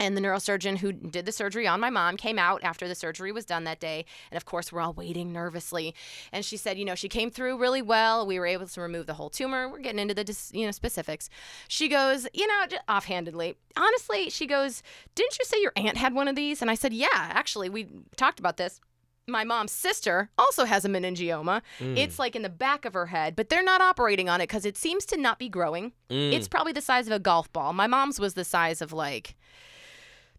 and the neurosurgeon who did the surgery on my mom came out after the surgery was done that day. And of course, we're all waiting nervously. And she said, you know, she came through really well. We were able to remove the whole tumor. We're getting into the you know specifics. She goes, you know, just offhandedly, honestly, she goes, didn't you say your aunt had one of these? And I said, yeah, actually, we talked about this. My mom's sister also has a meningioma. Mm. It's like in the back of her head, but they're not operating on it because it seems to not be growing. It's mm. probably the size of a golf ball. My mom's was the size of like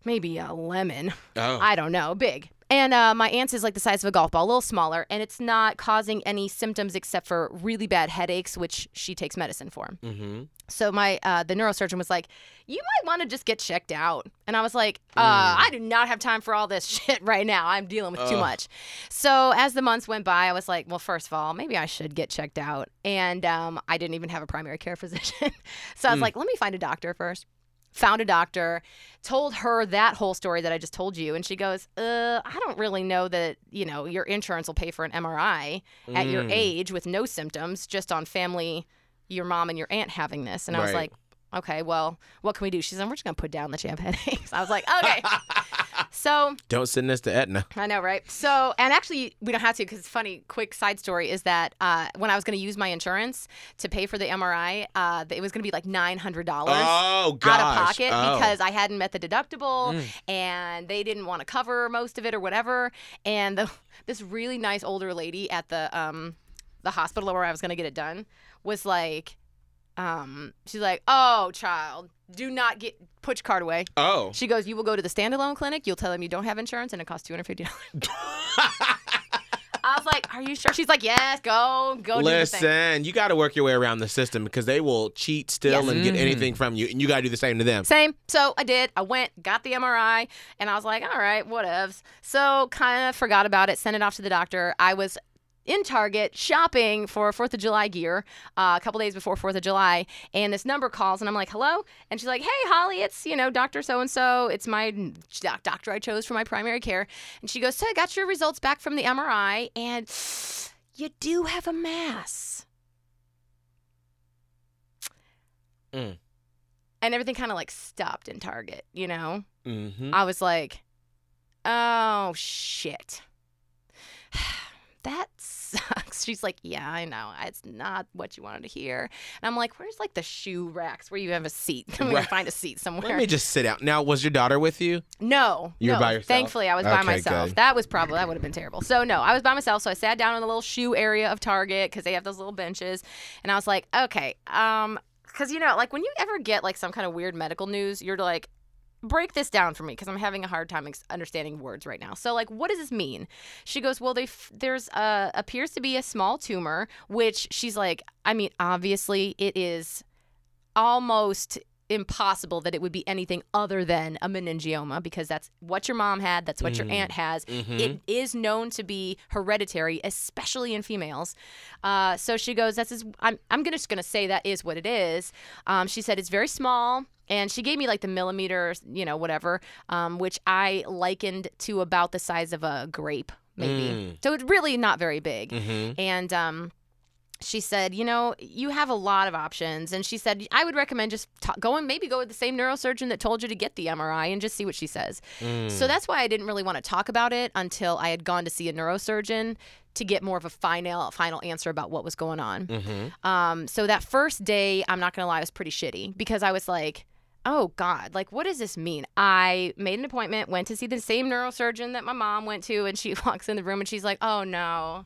maybe a lemon. Oh. I don't know, big. And uh, my aunt's is like the size of a golf ball, a little smaller, and it's not causing any symptoms except for really bad headaches, which she takes medicine for. mm-hmm. So my uh, the neurosurgeon was like, "You might want to just get checked out," and I was like, uh, "I do not have time for all this shit right now. I'm dealing with too much." So as the months went by, I was like, "Well, first of all, maybe I should get checked out," and um, I didn't even have a primary care physician, so I was like, "Let me find a doctor first found a doctor, told her that whole story that I just told you, and she goes, "Uh, I don't really know that you know your insurance will pay for an MRI at your age with no symptoms, just on family, your mom and your aunt having this." And I was like, "Okay, well, what can we do?" She said, "We're just gonna put down that you have headaches." I was like, "Okay." so Don't send this to Aetna. I know, right? So, and actually, we don't have to because it's funny. Quick side story is that uh, when I was going to use my insurance to pay for the MRI, uh, it was going to be like nine hundred dollars Oh, out of pocket Oh. because I hadn't met the deductible and they didn't want to cover most of it or whatever. And the, this really nice older lady at the um, the hospital where I was going to get it done was like, um, she's like, "Oh, child, do not get put your card away." Oh. She goes, "You will go to the standalone clinic. You'll tell them you don't have insurance, and it costs two hundred fifty dollars." I was like, "Are you sure?" She's like, "Yes, go, go do the thing." Listen, you got to work your way around the system because they will cheat still Yes. and get anything from you, and you got to do the same to them. Same. So I did. I went, got the MRI, and I was like, all right, whatevs. So kind of forgot about it, sent it off to the doctor. I was in Target shopping for Fourth of July gear uh, a couple days before Fourth of July, and this number calls, and I'm like, hello, and she's like, hey, Holly, it's you know Doctor So and So, it's my doc- doctor I chose for my primary care, and she goes, so I got your results back from the MRI, and you do have a mass. Mm. And everything kind of like stopped in Target, you know? Mm-hmm. I was like, oh shit. That sucks. She's like, yeah, I know. It's not what you wanted to hear. And I'm like, where's like the shoe racks where you have a seat? Can we Right. find a seat somewhere? Let me just sit down. Now, was your daughter with you? No, You were no. by yourself? Thankfully, I was by myself. good. That was probably that would have been terrible. So no, I was by myself. So I sat down in the little shoe area of Target because they have those little benches, and I was like, okay, um, because you know, like when you ever get like some kind of weird medical news, you're like. Break this down for me because I'm having a hard time ex- understanding words right now. So, like, what does this mean? She goes, "Well, they f- there's a appears to be a small tumor, which she's like, I mean, obviously it is almost impossible that it would be anything other than a meningioma because that's what your mom had, that's what your aunt has. It is known to be hereditary, especially in females. Uh, so she goes, "That's is I'm I'm gonna, just gonna say that is what it is." Um, she said it's very small. And she gave me like the millimeters, you know, whatever, um, which I likened to about the size of a grape, maybe. So it's really not very big. And um, she said, you know, you have a lot of options. And she said, I would recommend just ta- go and maybe go with the same neurosurgeon that told you to get the MRI and just see what she says. So that's why I didn't really want to talk about it until I had gone to see a neurosurgeon to get more of a final final answer about what was going on. Um, so that first day, I'm not gonna lie, was pretty shitty because I was like, oh God, like what does this mean? I made an appointment, went to see the same neurosurgeon that my mom went to, and she walks in the room and she's like, oh no,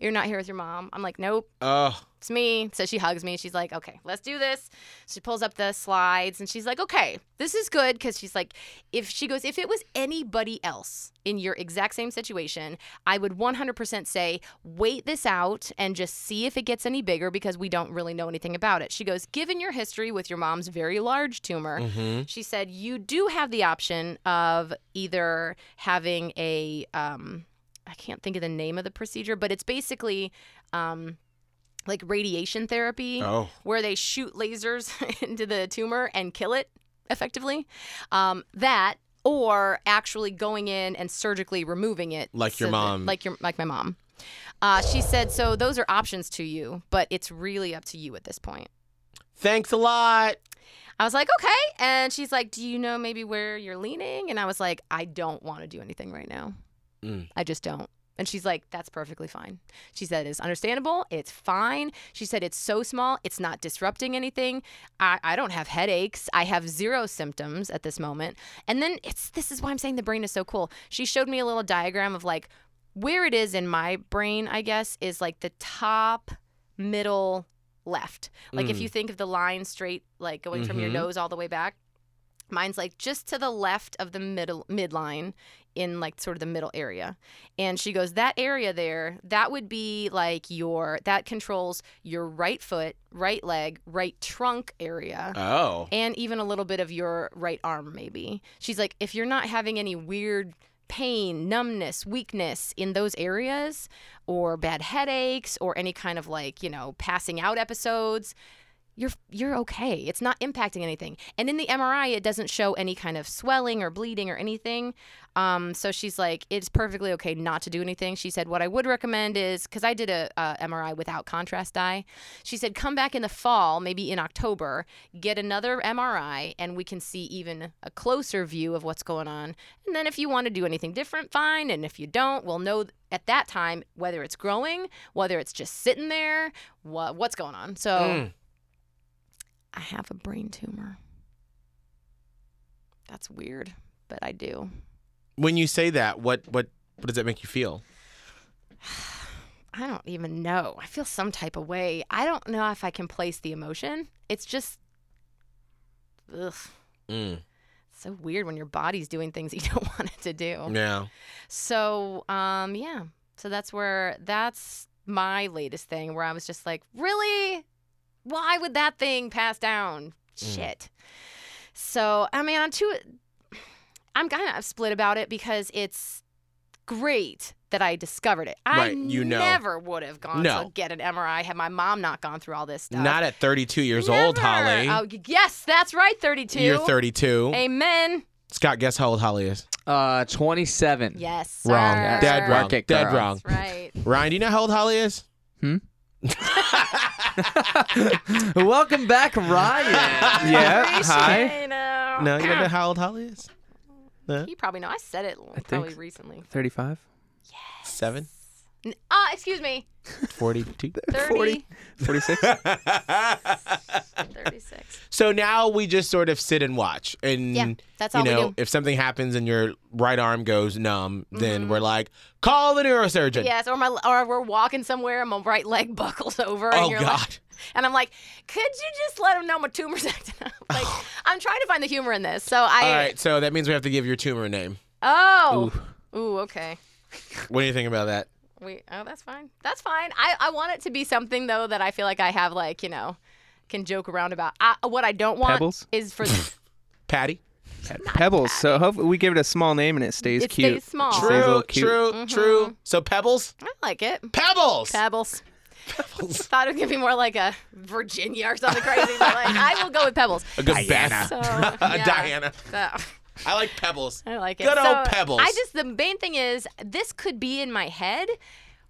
you're not here with your mom. I'm like, nope. Oh, It's me. So she hugs me. She's like, okay, let's do this. She pulls up the slides and she's like, okay, this is good. Cause she's like, if she goes, if it was anybody else in your exact same situation, I would 100% say, wait this out and just see if it gets any bigger because we don't really know anything about it. She goes, given your history with your mom's very large tumor, she said, you do have the option of either having a, um, I can't think of the name of the procedure, but it's basically, um, like radiation therapy Oh. where they shoot lasers into the tumor and kill it effectively. Um, that or actually going in and surgically removing it, Like your that- mom. like your like my mom. Uh, she said, so those are options to you, but it's really up to you at this point. thanks a lot. I was like, okay. And she's like, do you know maybe where you're leaning? And I was like, I don't want to do anything right now. Mm. I just don't. And she's like, that's perfectly fine. She said, it's understandable. It's fine. She said, it's so small. It's not disrupting anything. I, I don't have headaches. I have zero symptoms at this moment. And then it's this is why I'm saying the brain is so cool. She showed me a little diagram of like where it is in my brain, I guess, is like the top middle left. Like if you think of the line straight, like going from your nose all the way back, mine's like just to the left of the middle midline in like sort of the middle area. And she goes, that area there, that would be like your that controls your right foot, right leg, right trunk area. Oh. and even a little bit of your right arm, maybe. She's like, if you're not having any weird pain, numbness, weakness in those areas, or bad headaches, or any kind of like, you know, passing out episodes, you're you're okay. It's not impacting anything. And in the MRI, it doesn't show any kind of swelling or bleeding or anything. Um, so she's like, it's perfectly okay not to do anything. She said, what I would recommend is because I did a, a MRI without contrast dye. She said, come back in the fall, maybe in October, get another MRI, and we can see even a closer view of what's going on. And then if you want to do anything different, fine. And if you don't, we'll know at that time whether it's growing, whether it's just sitting there, what what's going on. So. Mm. I have a brain tumor. That's weird, but I do. When you say that, what what what does that make you feel? I don't even know. I feel some type of way. I don't know if I can place the emotion. It's just, ugh, Mm. so weird when your body's doing things you don't want it to do. Yeah. So, um, yeah. So that's where that's my latest thing where I was just like, really? Why would that thing pass down? Shit. So, I mean, I'm. I'm kind of split about it because it's great that I discovered it. I Right, you know. never would have gone No. to get an MRI had my mom not gone through all this stuff. Not at 32 years old, Holly. Oh, yes, that's right, 32. You're 32. Amen. Scott, guess how old Holly is? Uh, 27. Yes. Wrong. sir. Dead wrong. Dead wrong. That's right. Ryan, do you know how old Holly is? Welcome back, Ryan. Yeah. Hi. Appreciate it. No, you don't know how old Holly is? You probably know. I said it probably recently. 35. Yes. Seven? N- Ah, excuse me. 42? 30, 46. 36. So now we just sort of sit and watch. And, Yeah, that's you all we know, do. Mm-hmm. if something happens and your right arm goes numb, then we're like, call the neurosurgeon. Yes, or my or we're walking somewhere and my right leg buckles over. Oh, and you're God. Like, and I'm like, could you just let him know my tumor's acting up? Like, I'm trying to find the humor in this. So I. All right, so that means we have to give your tumor a name. Oh. Ooh. okay. What do you think about that? We. Oh, that's fine. That's fine. I I want it to be something though that I feel like I have like you know, can joke around about. I, what I don't want Pebbles? is for Patty? Pebbles. So hopefully we give it a small name and it stays it cute. stays small. Stays a little True, cute. true, mm-hmm. true. So Pebbles? I like it. Pebbles! Pebbles. Pebbles. Thought it was gonna be more like a Virginia or something crazy, but like I will go with Pebbles. a good Beth. So yeah. Diana. So, I like Pebbles. I like it. Good so old Pebbles. I just the main thing is this could be in my head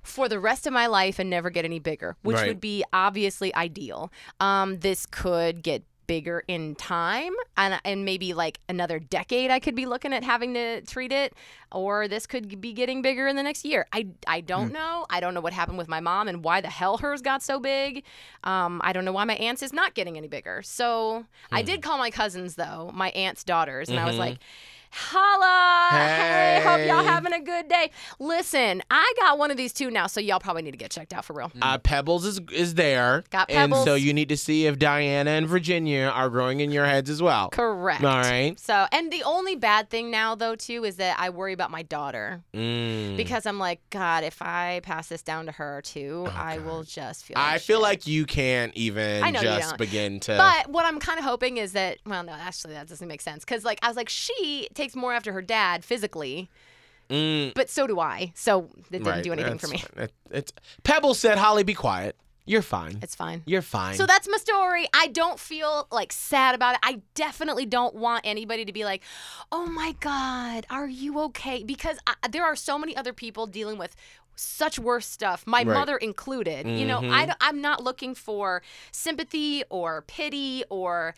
for the rest of my life and never get any bigger, which Right. would be obviously ideal. Um, this could get bigger in time and and maybe like another decade I could be looking at having to treat it or this could be getting bigger in the next year. I I don't Hmm. know. I don't know what happened with my mom and why the hell hers got so big. Um, I don't know why my aunt's is not getting any bigger. So I Hmm. did call my cousins though, my aunt's daughters, and I Mm-hmm. was like, Holla! Hey, hope y'all having a good day. Listen, I got one of these two now, so y'all probably need to get checked out for real. Uh, Pebbles is is there. Got And so you need to see if Diana and Virginia are growing in your heads as well. Correct. All right. So, and the only bad thing now, though, too, is that I worry about my daughter Mm. because I'm like, God, if I pass this down to her too, I will just feel. Like Oh, I feel like you can't even I know you just begin to. But what I'm kind of hoping is that, well, no, actually, that doesn't make sense. Because, like, I was like, she takes more after her dad physically, Mm, but so do I. So it didn't right, do anything for me. It- it's Pebbles said, "Holly, be quiet. You're fine. It's fine. You're fine." So that's my story. I don't feel like sad about it. I definitely don't want anybody to be like, "Oh my god, are you okay?" Because I, there are so many other people dealing with such worse stuff, my Right. Mm-hmm. mother included. You know, I, I'm not looking for sympathy or pity or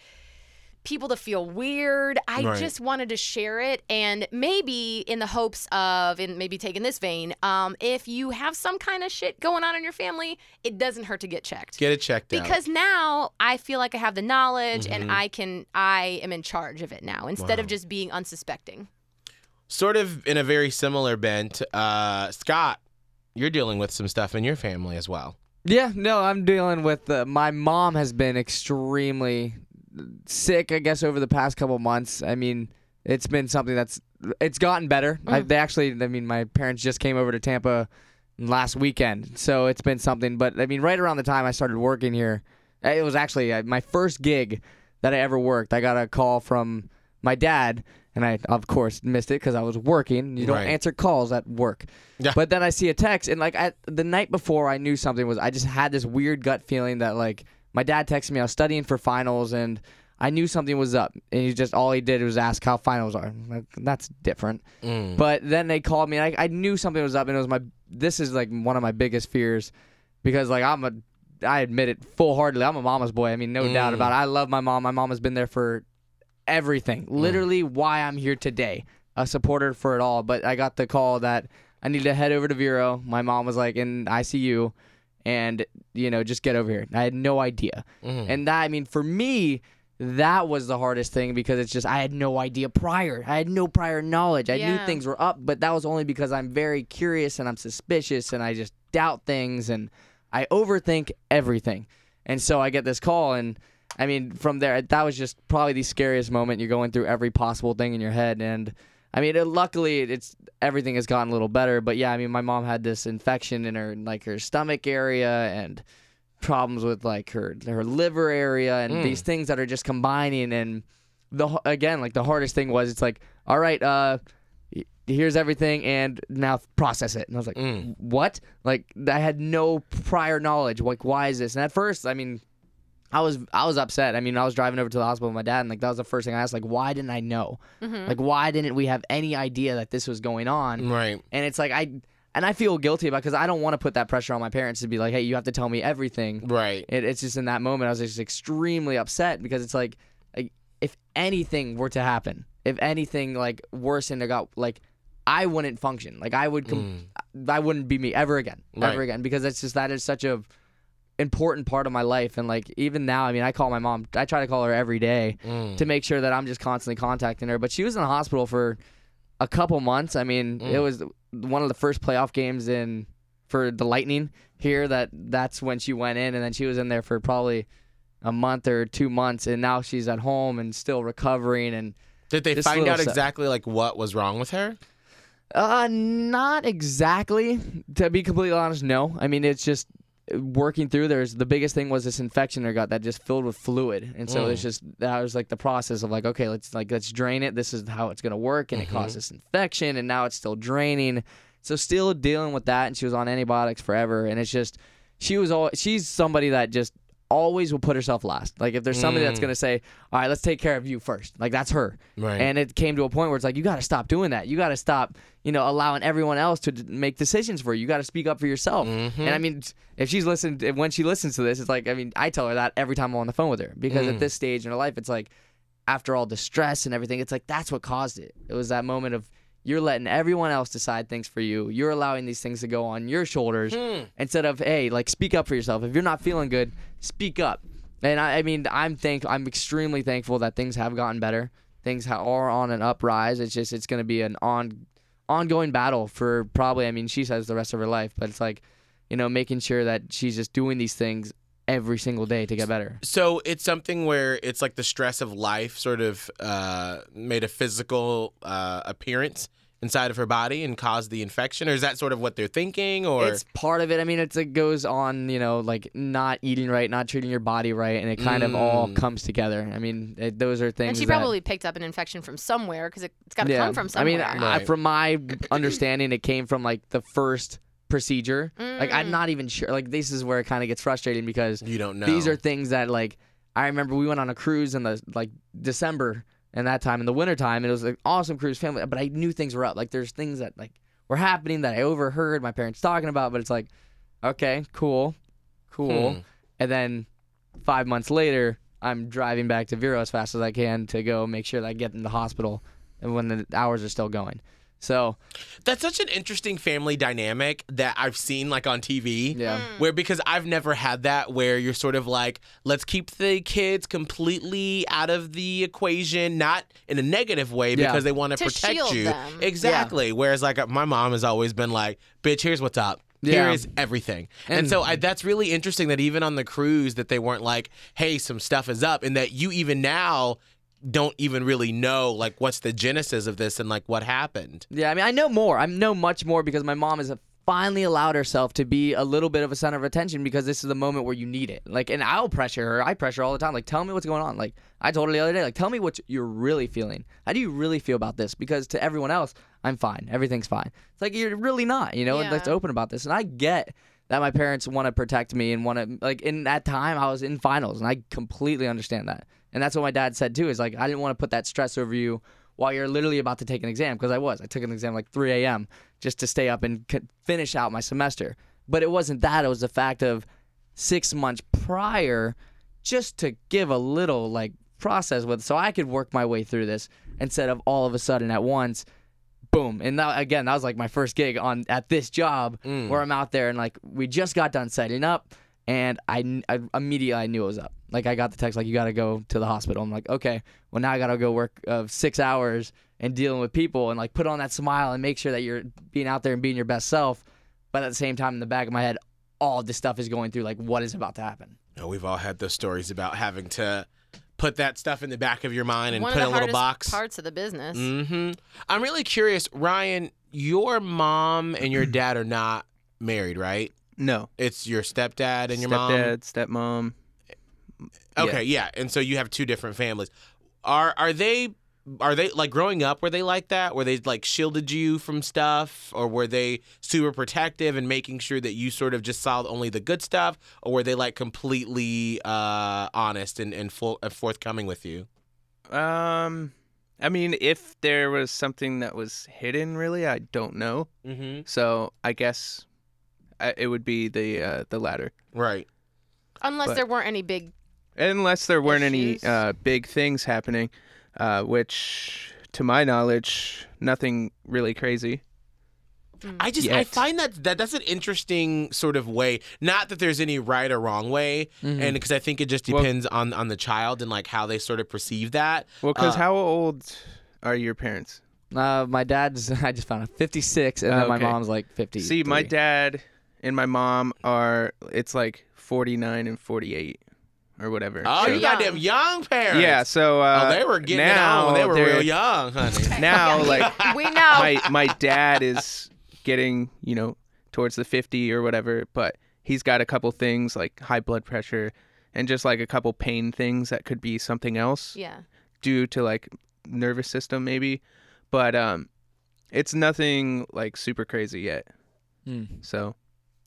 people to feel weird. I Right. just wanted to share it and maybe in the hopes of in maybe taking this vein, um, if you have some kind of shit going on in your family, it doesn't hurt to get checked Get it checked out. because now I feel like I have the knowledge Mm-hmm. and I can I am in charge of it now instead of just being unsuspecting. sort of in a very similar bent, uh, Scott, you're dealing with some stuff in your family as well. Yeah, no, I'm dealing with. Uh, my mom has been extremely sick. I guess over the past couple months. I mean, it's been something that's it's gotten better. I, they actually, I mean, my parents just came over to Tampa last weekend, so it's been something. But I mean, right around the time I started working here, uh, it was actually uh, my first gig that I ever worked. I got a call from my dad. And I, of course, missed it because I was working. You don't Right. answer calls at work. Yeah. But then I see a text, and like I, the night before, I knew something was. I just had this weird gut feeling that like my dad texted me. I was studying for finals, and I knew something was up. And he just all he did was ask how finals are. Like, that's different. Mm. But then they called me, and I, I knew something was up, and it was my. This is like one of my biggest fears, because like I'm a. I admit it full heartedly. I'm a mama's boy. I mean, no doubt mm. about it. I love my mom. My mom has been there for everything. Mm. Literally, why I'm here today. A supporter for it all. But I got the call that I need to head over to Vero. My mom was like in ICU, and you know, just get over here. I had no idea. Mm-hmm. And that, I mean, for me, that was the hardest thing because it's just I had no idea prior. I had no prior knowledge. I knew things were up, but that was only because I'm very curious and I'm suspicious and I just doubt things and I overthink everything. And so I get this call and I mean from there that was just probably the scariest moment you're going through every possible thing in your head and I mean it, luckily it's everything has gotten a little better, but yeah, I mean my mom had this infection in her like her stomach area and problems with like her her liver area and these things that are just combining and the again like the hardest thing was it's like all right uh here's everything and now process it. And i was like what? Like i had no prior knowledge like why is this? And at first i mean I was I was upset. I mean, I was driving over to the hospital with my dad, and like that was the first thing I asked, like, why didn't I know? Mm-hmm. Like, why didn't we have any idea that this was going on? Right. And it's like I and I feel guilty about because I don't want to put that pressure on my parents to be like, hey, you have to tell me everything. Right. It, it's just in that moment I was just extremely upset because it's like, like if anything were to happen, if anything like worse and it got like, I wouldn't function. Like I would, com- mm. I wouldn't be me ever again, Right. ever again because it's just that is such a important part of my life. And like even now i mean i call my mom i try to call her every day to make sure that i'm just constantly contacting her. But she was in the hospital for a couple months. I mean it was one of the first playoff games in for the lightning here that that's when she went in. And then she was in there for probably a month or two months. And now she's at home and still recovering. And Did they find out exactly like what was wrong with her? Uh, not exactly. To be completely honest, no. I mean, it's just working through. There's the biggest thing was this infection in got that just filled with fluid, and so it's mm. just that was like the process of like, okay, let's like let's drain it. This is how it's gonna work, and it mm-hmm. caused this infection, and now it's still draining. So still dealing with that, and she was on antibiotics forever, and it's just she was all she's somebody that just always will put herself last. Like if there's somebody that's mm. gonna say, all right, let's take care of you first, like that's her. Right. And it came to a point where it's like you got to stop doing that. You got to stop, you know, allowing everyone else to d- make decisions for you. You got to speak up for yourself. Mm-hmm. And I mean, if she's listened, if- when she listens to this, it's like I mean, I tell her that every time I'm on the phone with her because at mm. this stage in her life, it's like after all the stress and everything, it's like that's what caused it. It was that moment of you're letting everyone else decide things for you. You're allowing these things to go on your shoulders instead of hey, like speak up for yourself. If you're not feeling good, speak up. And I, I mean, I'm thank I'm extremely thankful that things have gotten better. Things ha- are on an uprise. It's just it's going to be an on ongoing battle for probably. I mean, she says the rest of her life, but it's like, you know, making sure that she's just doing these things every single day to get better. So it's something where it's like the stress of life sort of uh, made a physical uh, appearance inside of her body and caused the infection, or is that sort of what they're thinking? Or It's part of it. I mean, it's it goes on, you know, like not eating right, not treating your body right, and it kind of all comes together. I mean, it, those are things. And she that- probably picked up an infection from somewhere because it, it's got to yeah. come from I mean, somewhere. I, Right. from my understanding, it came from like the first procedure. Like Mm. I'm not even sure. Like this is where it kind of gets frustrating because you don't know. these are things that like I remember we went on a cruise in the like December and that time. In the wintertime it was an awesome cruise family but I knew things were up. Like there's things that like were happening that I overheard my parents talking about but it's like okay cool cool. Hmm. and then 5 months later I'm driving back to Vero as fast as I can to go make sure that I get in the hospital and when the hours are still going so That's such an interesting family dynamic that I've seen like on TV. yeah hmm. Where because I've never had that where you're sort of like, let's keep the kids completely out of the equation, not in a negative way Yeah. because they want to To protect shield you. them. Exactly. Whereas like my mom has always been like, bitch, here's what's up. Here Yeah. is everything. And, And- so I, that's really interesting that even on the cruise that they weren't like, hey, some stuff is up and that you even now don't even really know like what's the genesis of this and like what happened. Yeah, I mean, I know more. I know much more because my mom has finally allowed herself to be a little bit of a center of attention because this is the moment where you need it. Like, and I'll pressure her. I pressure her all the time. Like, tell me what's going on. Like, I told her the other day, like, tell me what you're really feeling. How do you really feel about this? Because to everyone else, I'm fine. Everything's fine. It's like you're really not. You know, and Yeah. let's open about this. And I get that my parents want to protect me and want to like in that time I was in finals and I completely understand that. And that's what my dad said too is like I didn't want to put that stress over you while you're literally about to take an exam because I was. I took an exam like 3 a.m. just to stay up and c- finish out my semester. But it wasn't that. It was the fact of six months prior just to give a little like process with so I could work my way through this instead of all of a sudden at once boom and that, again that was like my first gig on at this job mm. where I'm out there and like we just got done setting up and I, I immediately I knew it was up like I got the text like you got to go to the hospital I'm like okay well now I got to go work of 6 hours and dealing with people and like put on that smile and make sure that you're being out there and being your best self but at the same time in the back of my head all this stuff is going through like what is about to happen You we've all had those stories about having to put that stuff in the back of your mind and One put of the a little box. parts of the business. Mm-hmm. I'm really curious, Ryan. Your mom and your dad are not married, right? No. It's your stepdad and your mom. Stepdad, stepmom. Okay, yeah. And so you have two different families. Are are they are they like growing up were they like that? Were they like shielded you from stuff or were they super protective and making sure that you sort of just saw only the good stuff or were they like completely uh honest and and full and forthcoming with you? Um, I mean, if there was something that was hidden, really, I don't know. Mhm. So I guess it would be the uh, the latter, Right. Unless But- there weren't any big. Unless there weren't any uh, big things happening, uh, which, to my knowledge, nothing really crazy. I just I find that, that that's an interesting sort of way. Not that there's any right or wrong way, and because I think it just Well- depends on on the child and like how they sort of perceive that. Well, because Uh, how old are your parents? uh, my dad's I just found out 56 and then my Okay. mom's like 50 See, my dad and my mom are. It's like forty nine and forty eight, or whatever. Oh, So- you got them young parents. yeah. So uh, oh, they were getting now it on when they were real young, honey. Now, like We know. my my dad is getting you know towards the 50 or whatever but he's got a couple things like high blood pressure and just like a couple pain things that could be something else yeah. due to like nervous system maybe but um it's nothing like super crazy yet Hmm. so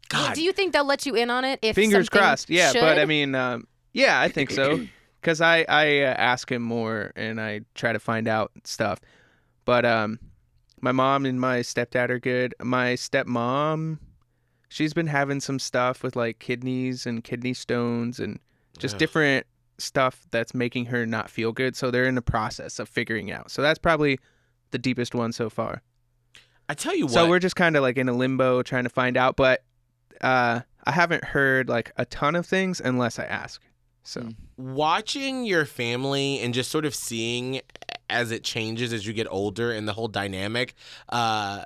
God, Do you think they'll let you in on it? If fingers crossed yeah but i mean um yeah i think so. Because i i uh, ask him more and i try to find out stuff. But um my mom and my stepdad are good. My stepmom she's been having some stuff with like kidneys and kidney stones and just Ugh. different stuff that's making her not feel good. So they're in the process of figuring out. So that's probably the deepest one so far. I tell you what. so we're just kind of like in a limbo trying to find out, but uh, I haven't heard like a ton of things unless I ask. So Mm. watching your family and just sort of seeing as it changes as you get older and the whole dynamic uh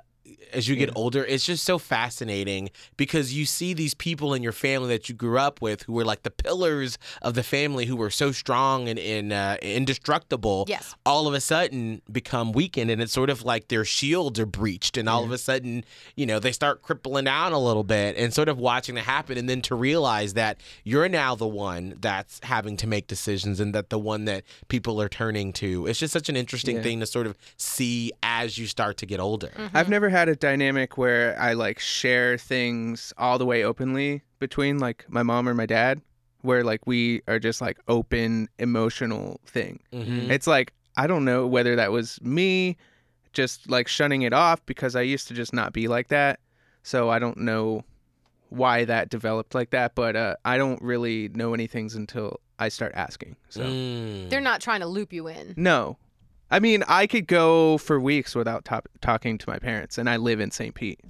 as you get older it's just so fascinating because you see these people in your family that you grew up with who were like the pillars of the family who were so strong and, and uh, indestructible Yes. all of a sudden become weakened and it's sort of like their shields are breached and all of a sudden you know they start crippling down a little bit and sort of watching that happen and then to realize that you're now the one that's having to make decisions and that the one that people are turning to. It's just such an interesting Yeah. thing to sort of see as you start to get older. I've never had a dynamic where I like share things all the way openly between like my mom or my dad, where like we are just like open emotional thing. Mhm. It's like I don't know whether that was me just like shunning it off because I used to just not be like that. So I don't know why that developed like that, but uh, I don't really know anything until I start asking. So Mm. They're not trying to loop you in. no. I mean, I could go for weeks without top- talking to my parents, and I live in St. Pete.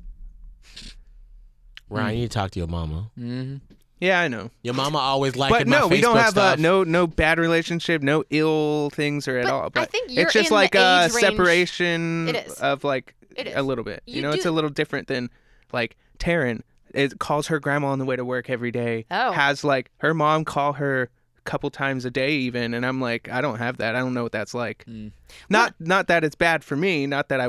Ryan, you need to talk to your mama. hmm Yeah, I know. Your mama always liking but my no, we don't Facebook have uh, stuff. no no bad relationship, no ill things or at But all. I But think you're it's just in the like a age range- separation It is. of like It is. a little bit. You, You know, it's do- a little different than like Taryn. It calls her grandma on the way to work every day. Oh. Has like her mom call her a couple times a day even, and I'm like, I don't have that. I don't know what that's like. Mm. Not not that it's bad for me. Not that I,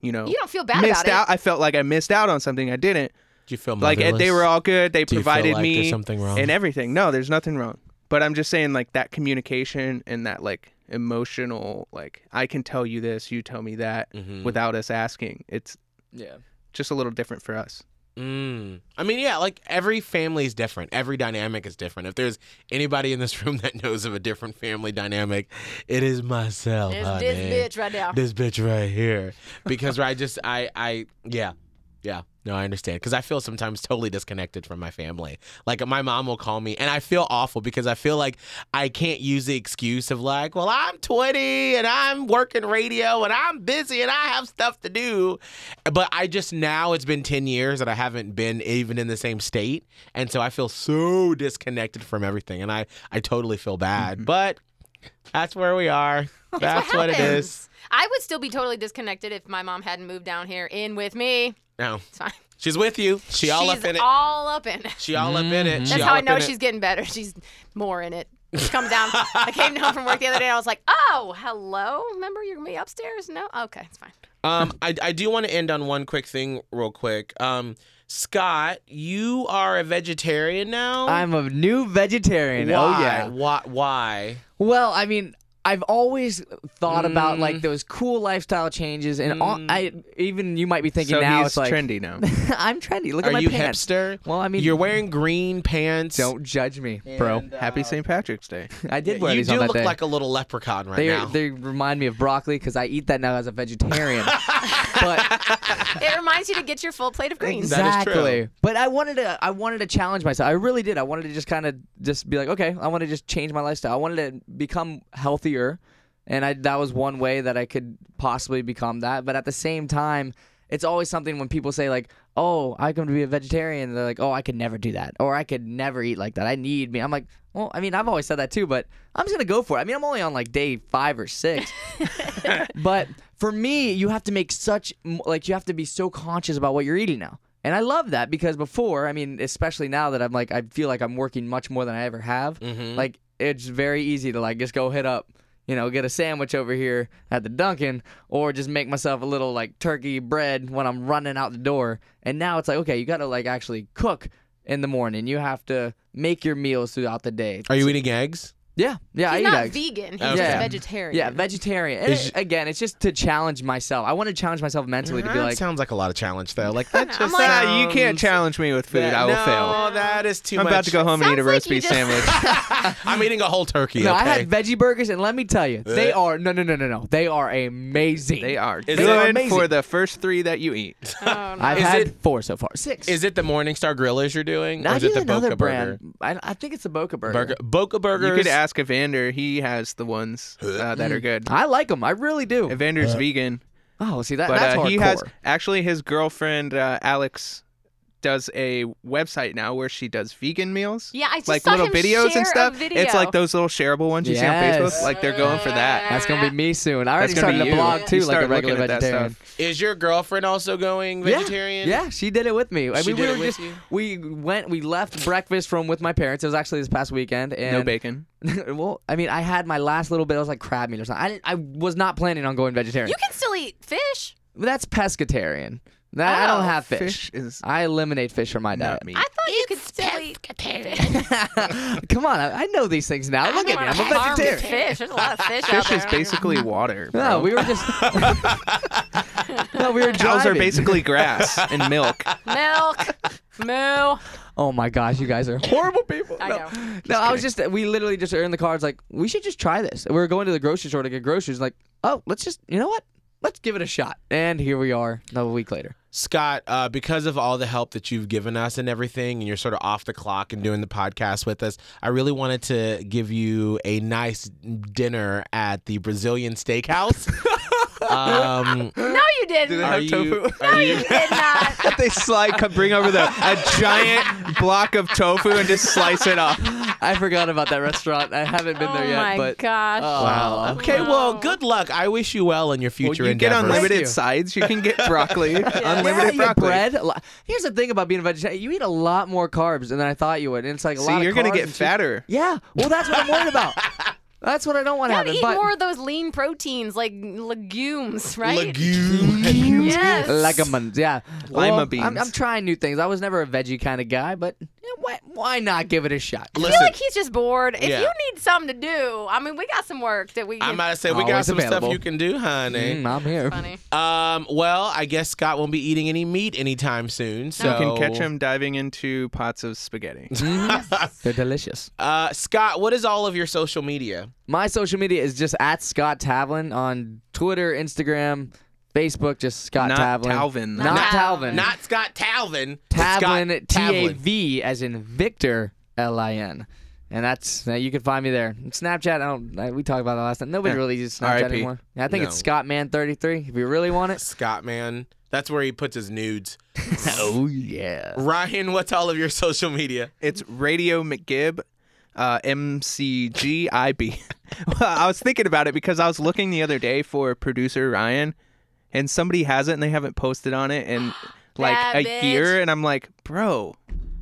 you know, You don't feel bad missed about out. I felt like I missed out on something I didn't. Do you feel Like they were all good. They Do you feel provided like me something wrong? and everything. No, there's nothing wrong. But I'm just saying like that communication and that like emotional like I can tell you this, you tell me that Mhm. without us asking. It's Yeah. just a little different for us. Mm. I mean, yeah, like every family is different. Every dynamic is different. If there's anybody in this room that knows of a different family dynamic, it is myself. There's honey. this bitch right now. This bitch right here. Because I just, I, I, yeah, yeah. No, I understand. Because I feel sometimes totally disconnected from my family. Like my mom will call me, and I feel awful because I feel like I can't use the excuse of like, well, I'm 20 and I'm working radio and I'm busy and I have stuff to do. But I just now it's been 10 years that I haven't been even in the same state, and so I feel so disconnected from everything, and I I totally feel bad. Mm-hmm. But that's where we are. That's what it happens. is. I would still be totally disconnected if my mom hadn't moved down here in with me. No, It's fine. she's with you. She all she's up in it. all up in it. She all up in it. She That's all how I up know in it. she's getting better. She's more in it. She comes down. I came home from work the other day. and I was like, "Oh, hello. Remember you're gonna be upstairs? No, okay, it's fine." Um, I, I do want to end on one quick thing, real quick. Um, Scott, you are a vegetarian now. I'm a new vegetarian. Why? Oh yeah. Why? Why? Well, I mean, I've always thought about Mm. like those cool lifestyle changes, and all, I even you might be thinking so now he's it's like trendy now. I'm trendy. Look Are at my you pants. hipster? Well, I mean, You're wearing green pants. don't judge me, bro. Happy St. Patrick's Day. I did wear you these do on that look day. like a little leprechaun right they now. they remind me of broccoli because I eat that now as a vegetarian. but It reminds you to get your full plate of greens. That is true. exactly. But I wanted to I wanted to challenge myself. I really did. I wanted to just kind of just be like, okay, I want to just change my lifestyle. I wanted to become healthier, and I that was one way that I could possibly become that. But at the same time, it's always something when people say like, "Oh, I come to be a vegetarian." They're like, "Oh, I could never do that," or "I could never eat like that. I need me." I'm like, well, I mean, I've always said that too, but I'm just gonna go for it. I mean, I'm only on like day five or six. but for me, you have to make such like you have to be so conscious about what you're eating now. And I love that because before, I mean, especially now that I'm like I feel like I'm working much more than I ever have. Mhm. Like it's very easy to like just go hit up, you know, get a sandwich over here at the Dunkin' or just make myself a little like turkey bread when I'm running out the door. And now it's like, okay, you got to like actually cook in the morning. You have to make your meals throughout the day. Are you eating eggs? Yeah, yeah, I He's eat not eggs. vegan. He's Okay. just Yeah. vegetarian. Yeah, vegetarian. And Is- it- again, it's just to challenge myself. I want to challenge myself mentally to be that like, sounds like a lot of challenge though. Like that just like- Ah, you can't sounds- challenge me with food. That- I will no, fail. that is too I'm much. about to go home and eat a Sounds like roast you beef just- sandwich. I'm eating a whole turkey. no, I okay? had veggie burgers, and let me tell you, they are no, no, no, no, no. They are amazing. They are Is good it amazing? for the first three that you eat. Oh, no. I've Is had it- four so far. Six. Is it the Morningstar Grillers you're doing, or I is it the another Boca brand. Burger? I, I think it's the Boca Burger. Burger Boca Burgers. You could ask Evander. He has the ones uh, that are good. I like them. I really do. Evander's vegan, Oh, see that but that's uh, hardcore. he has actually his girlfriend uh, Alex does a website now where she does vegan meals. Yeah, I just like saw little him videos share and a stuff. video. It's like those little shareable ones you see on Facebook. Like they're going for that. That's gonna be me soon. I already That's gonna started a you. blog You too, like a regular looking at that vegetarian. Is your girlfriend also going vegetarian? Yeah, she did it with me. I She mean, did we it were with just you? we went we left breakfast from with my parents. It was actually this past weekend, and No bacon. well, I mean, I had my last little bit. It was like crab meat or something. I didn't, I was not planning on going vegetarian. you can still eat fish. That's pescatarian. That I don't Oh, have fish. Fish is I eliminate fish from my diet. meat. I thought you could still eat Come on, I, I know these things now. Look at me, I'm a vegetarian. Fish. There's a lot of fish, out Fish there. is basically water. No, bro. we were just. no, we were Cows are basically grass and milk. milk. Moo. Oh my gosh, you guys are horrible people. I no, know. no, I was just. We literally just are in the car. It's like we should just try this. We were going to the grocery store to get groceries. Like, oh, let's just. You know what? Let's give it a shot. And here we are, a week later. Scott, uh, because of all the help that you've given us and everything, and you're sort of off the clock and doing the podcast with us, I really wanted to give you a nice dinner at the Brazilian Steakhouse. um, No, you didn't. they are have you? tofu? Are you you? did not. they slide, come bring over the a giant block of tofu and just slice it off. I forgot about that restaurant. I haven't been there yet. oh my but gosh. Wow. Okay. Well, good luck. I wish you well in your Well, future you get unlimited you. sides. You can get broccoli, Yeah, unlimited you get broccoli. bread. a Here's the thing about being a vegetarian: you eat a lot more carbs than I thought you would. And it's like a See, lot of you're gonna get and cheese. fatter. Yeah, well, that's what I'm worried about. That's what I don't want to happen. eat But more of those lean proteins, like legumes, right? Legumes. Yes. legumes, yeah. Lima Well, I'm, beans. I'm trying new things. I was never a veggie kind of guy, but you know, why, why not give it a shot? I Listen, feel like he's just bored. If Yeah. you need something to do, I mean, we got some work that we. I'm Can, about to say we got Always some stuff you can do, honey. Mm, I'm here. funny. Um, well, I guess Scott won't be eating any meat anytime soon. So You can catch him diving into pots of spaghetti. They're delicious. Uh, Scott, what is all of your social media? My social media is just at Scott Tavlin on Twitter, Instagram, Facebook. Just Scott Not Tavlin. Talvin. Not Not Talvin. Not Scott Talvin. Tavlin. Scott T A Tavlin. V as in Victor L I N. And that's you can find me there. Snapchat, I don't. I, we talked about that last time. Nobody Yeah. really uses Snapchat RIP. anymore. I think it's No. Scottman33. If you really want it. Scott, man. That's where he puts his nudes. oh yeah. Ryan, what's all of your social media? It's Radio McGib, uh, MCGIB. well, I was thinking about it because I was looking the other day for producer Ryan, and somebody has it and they haven't posted on it in like That a bitch. year, and I'm like, bro,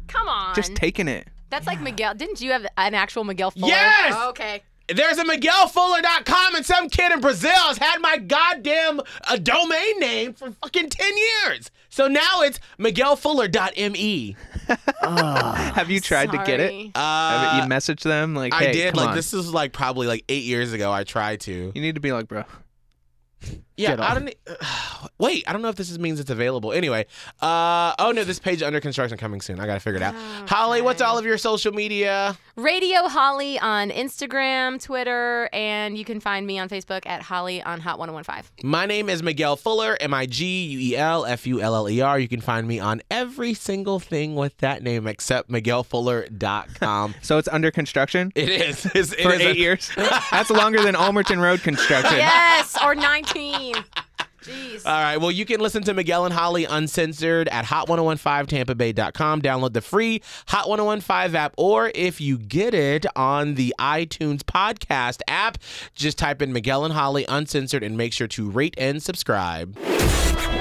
Come on. just taking it. That's like Miguel. Didn't you have an actual Miguel Fuller? Yes! Oh, okay. There's a MiguelFuller.com, and some kid in Brazil has had my goddamn uh, domain name for fucking 10 years. So now it's MiguelFuller.me. Have you tried to get it? Sorry. Have Uh, you messaged them like, I hey, did. come Like, on. this is like probably like eight years ago. I tried to. You need to be like, bro. Yeah, I don't. e- wait, I don't know if this is, means it's available. Anyway, uh, oh no, this page under construction coming soon. I gotta figure it out. Holly, what's all of your social media? Radio Holly on Instagram, Twitter, and you can find me on Facebook at Holly on Hot 1015. My name is Miguel Fuller, M I G U E L F U L L E R. You can find me on every single thing with that name except MiguelFuller.com. So it's under construction it is. It's, it for is a- eight years. That's longer than Almerton Road construction. Yes, or 19. Jeez. All right. Well, you can listen to Miguel and Holly uncensored at hot1015tampabay.com. Download the free Hot 1015 app, or if you get it on the iTunes podcast app, just type in Miguel and Holly uncensored and make sure to rate and subscribe.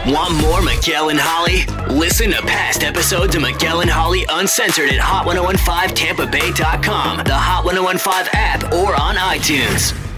Want more Miguel and Holly? Listen to past episodes of Miguel and Holly uncensored at hot1015tampabay.com, the Hot 1015 app, or on iTunes.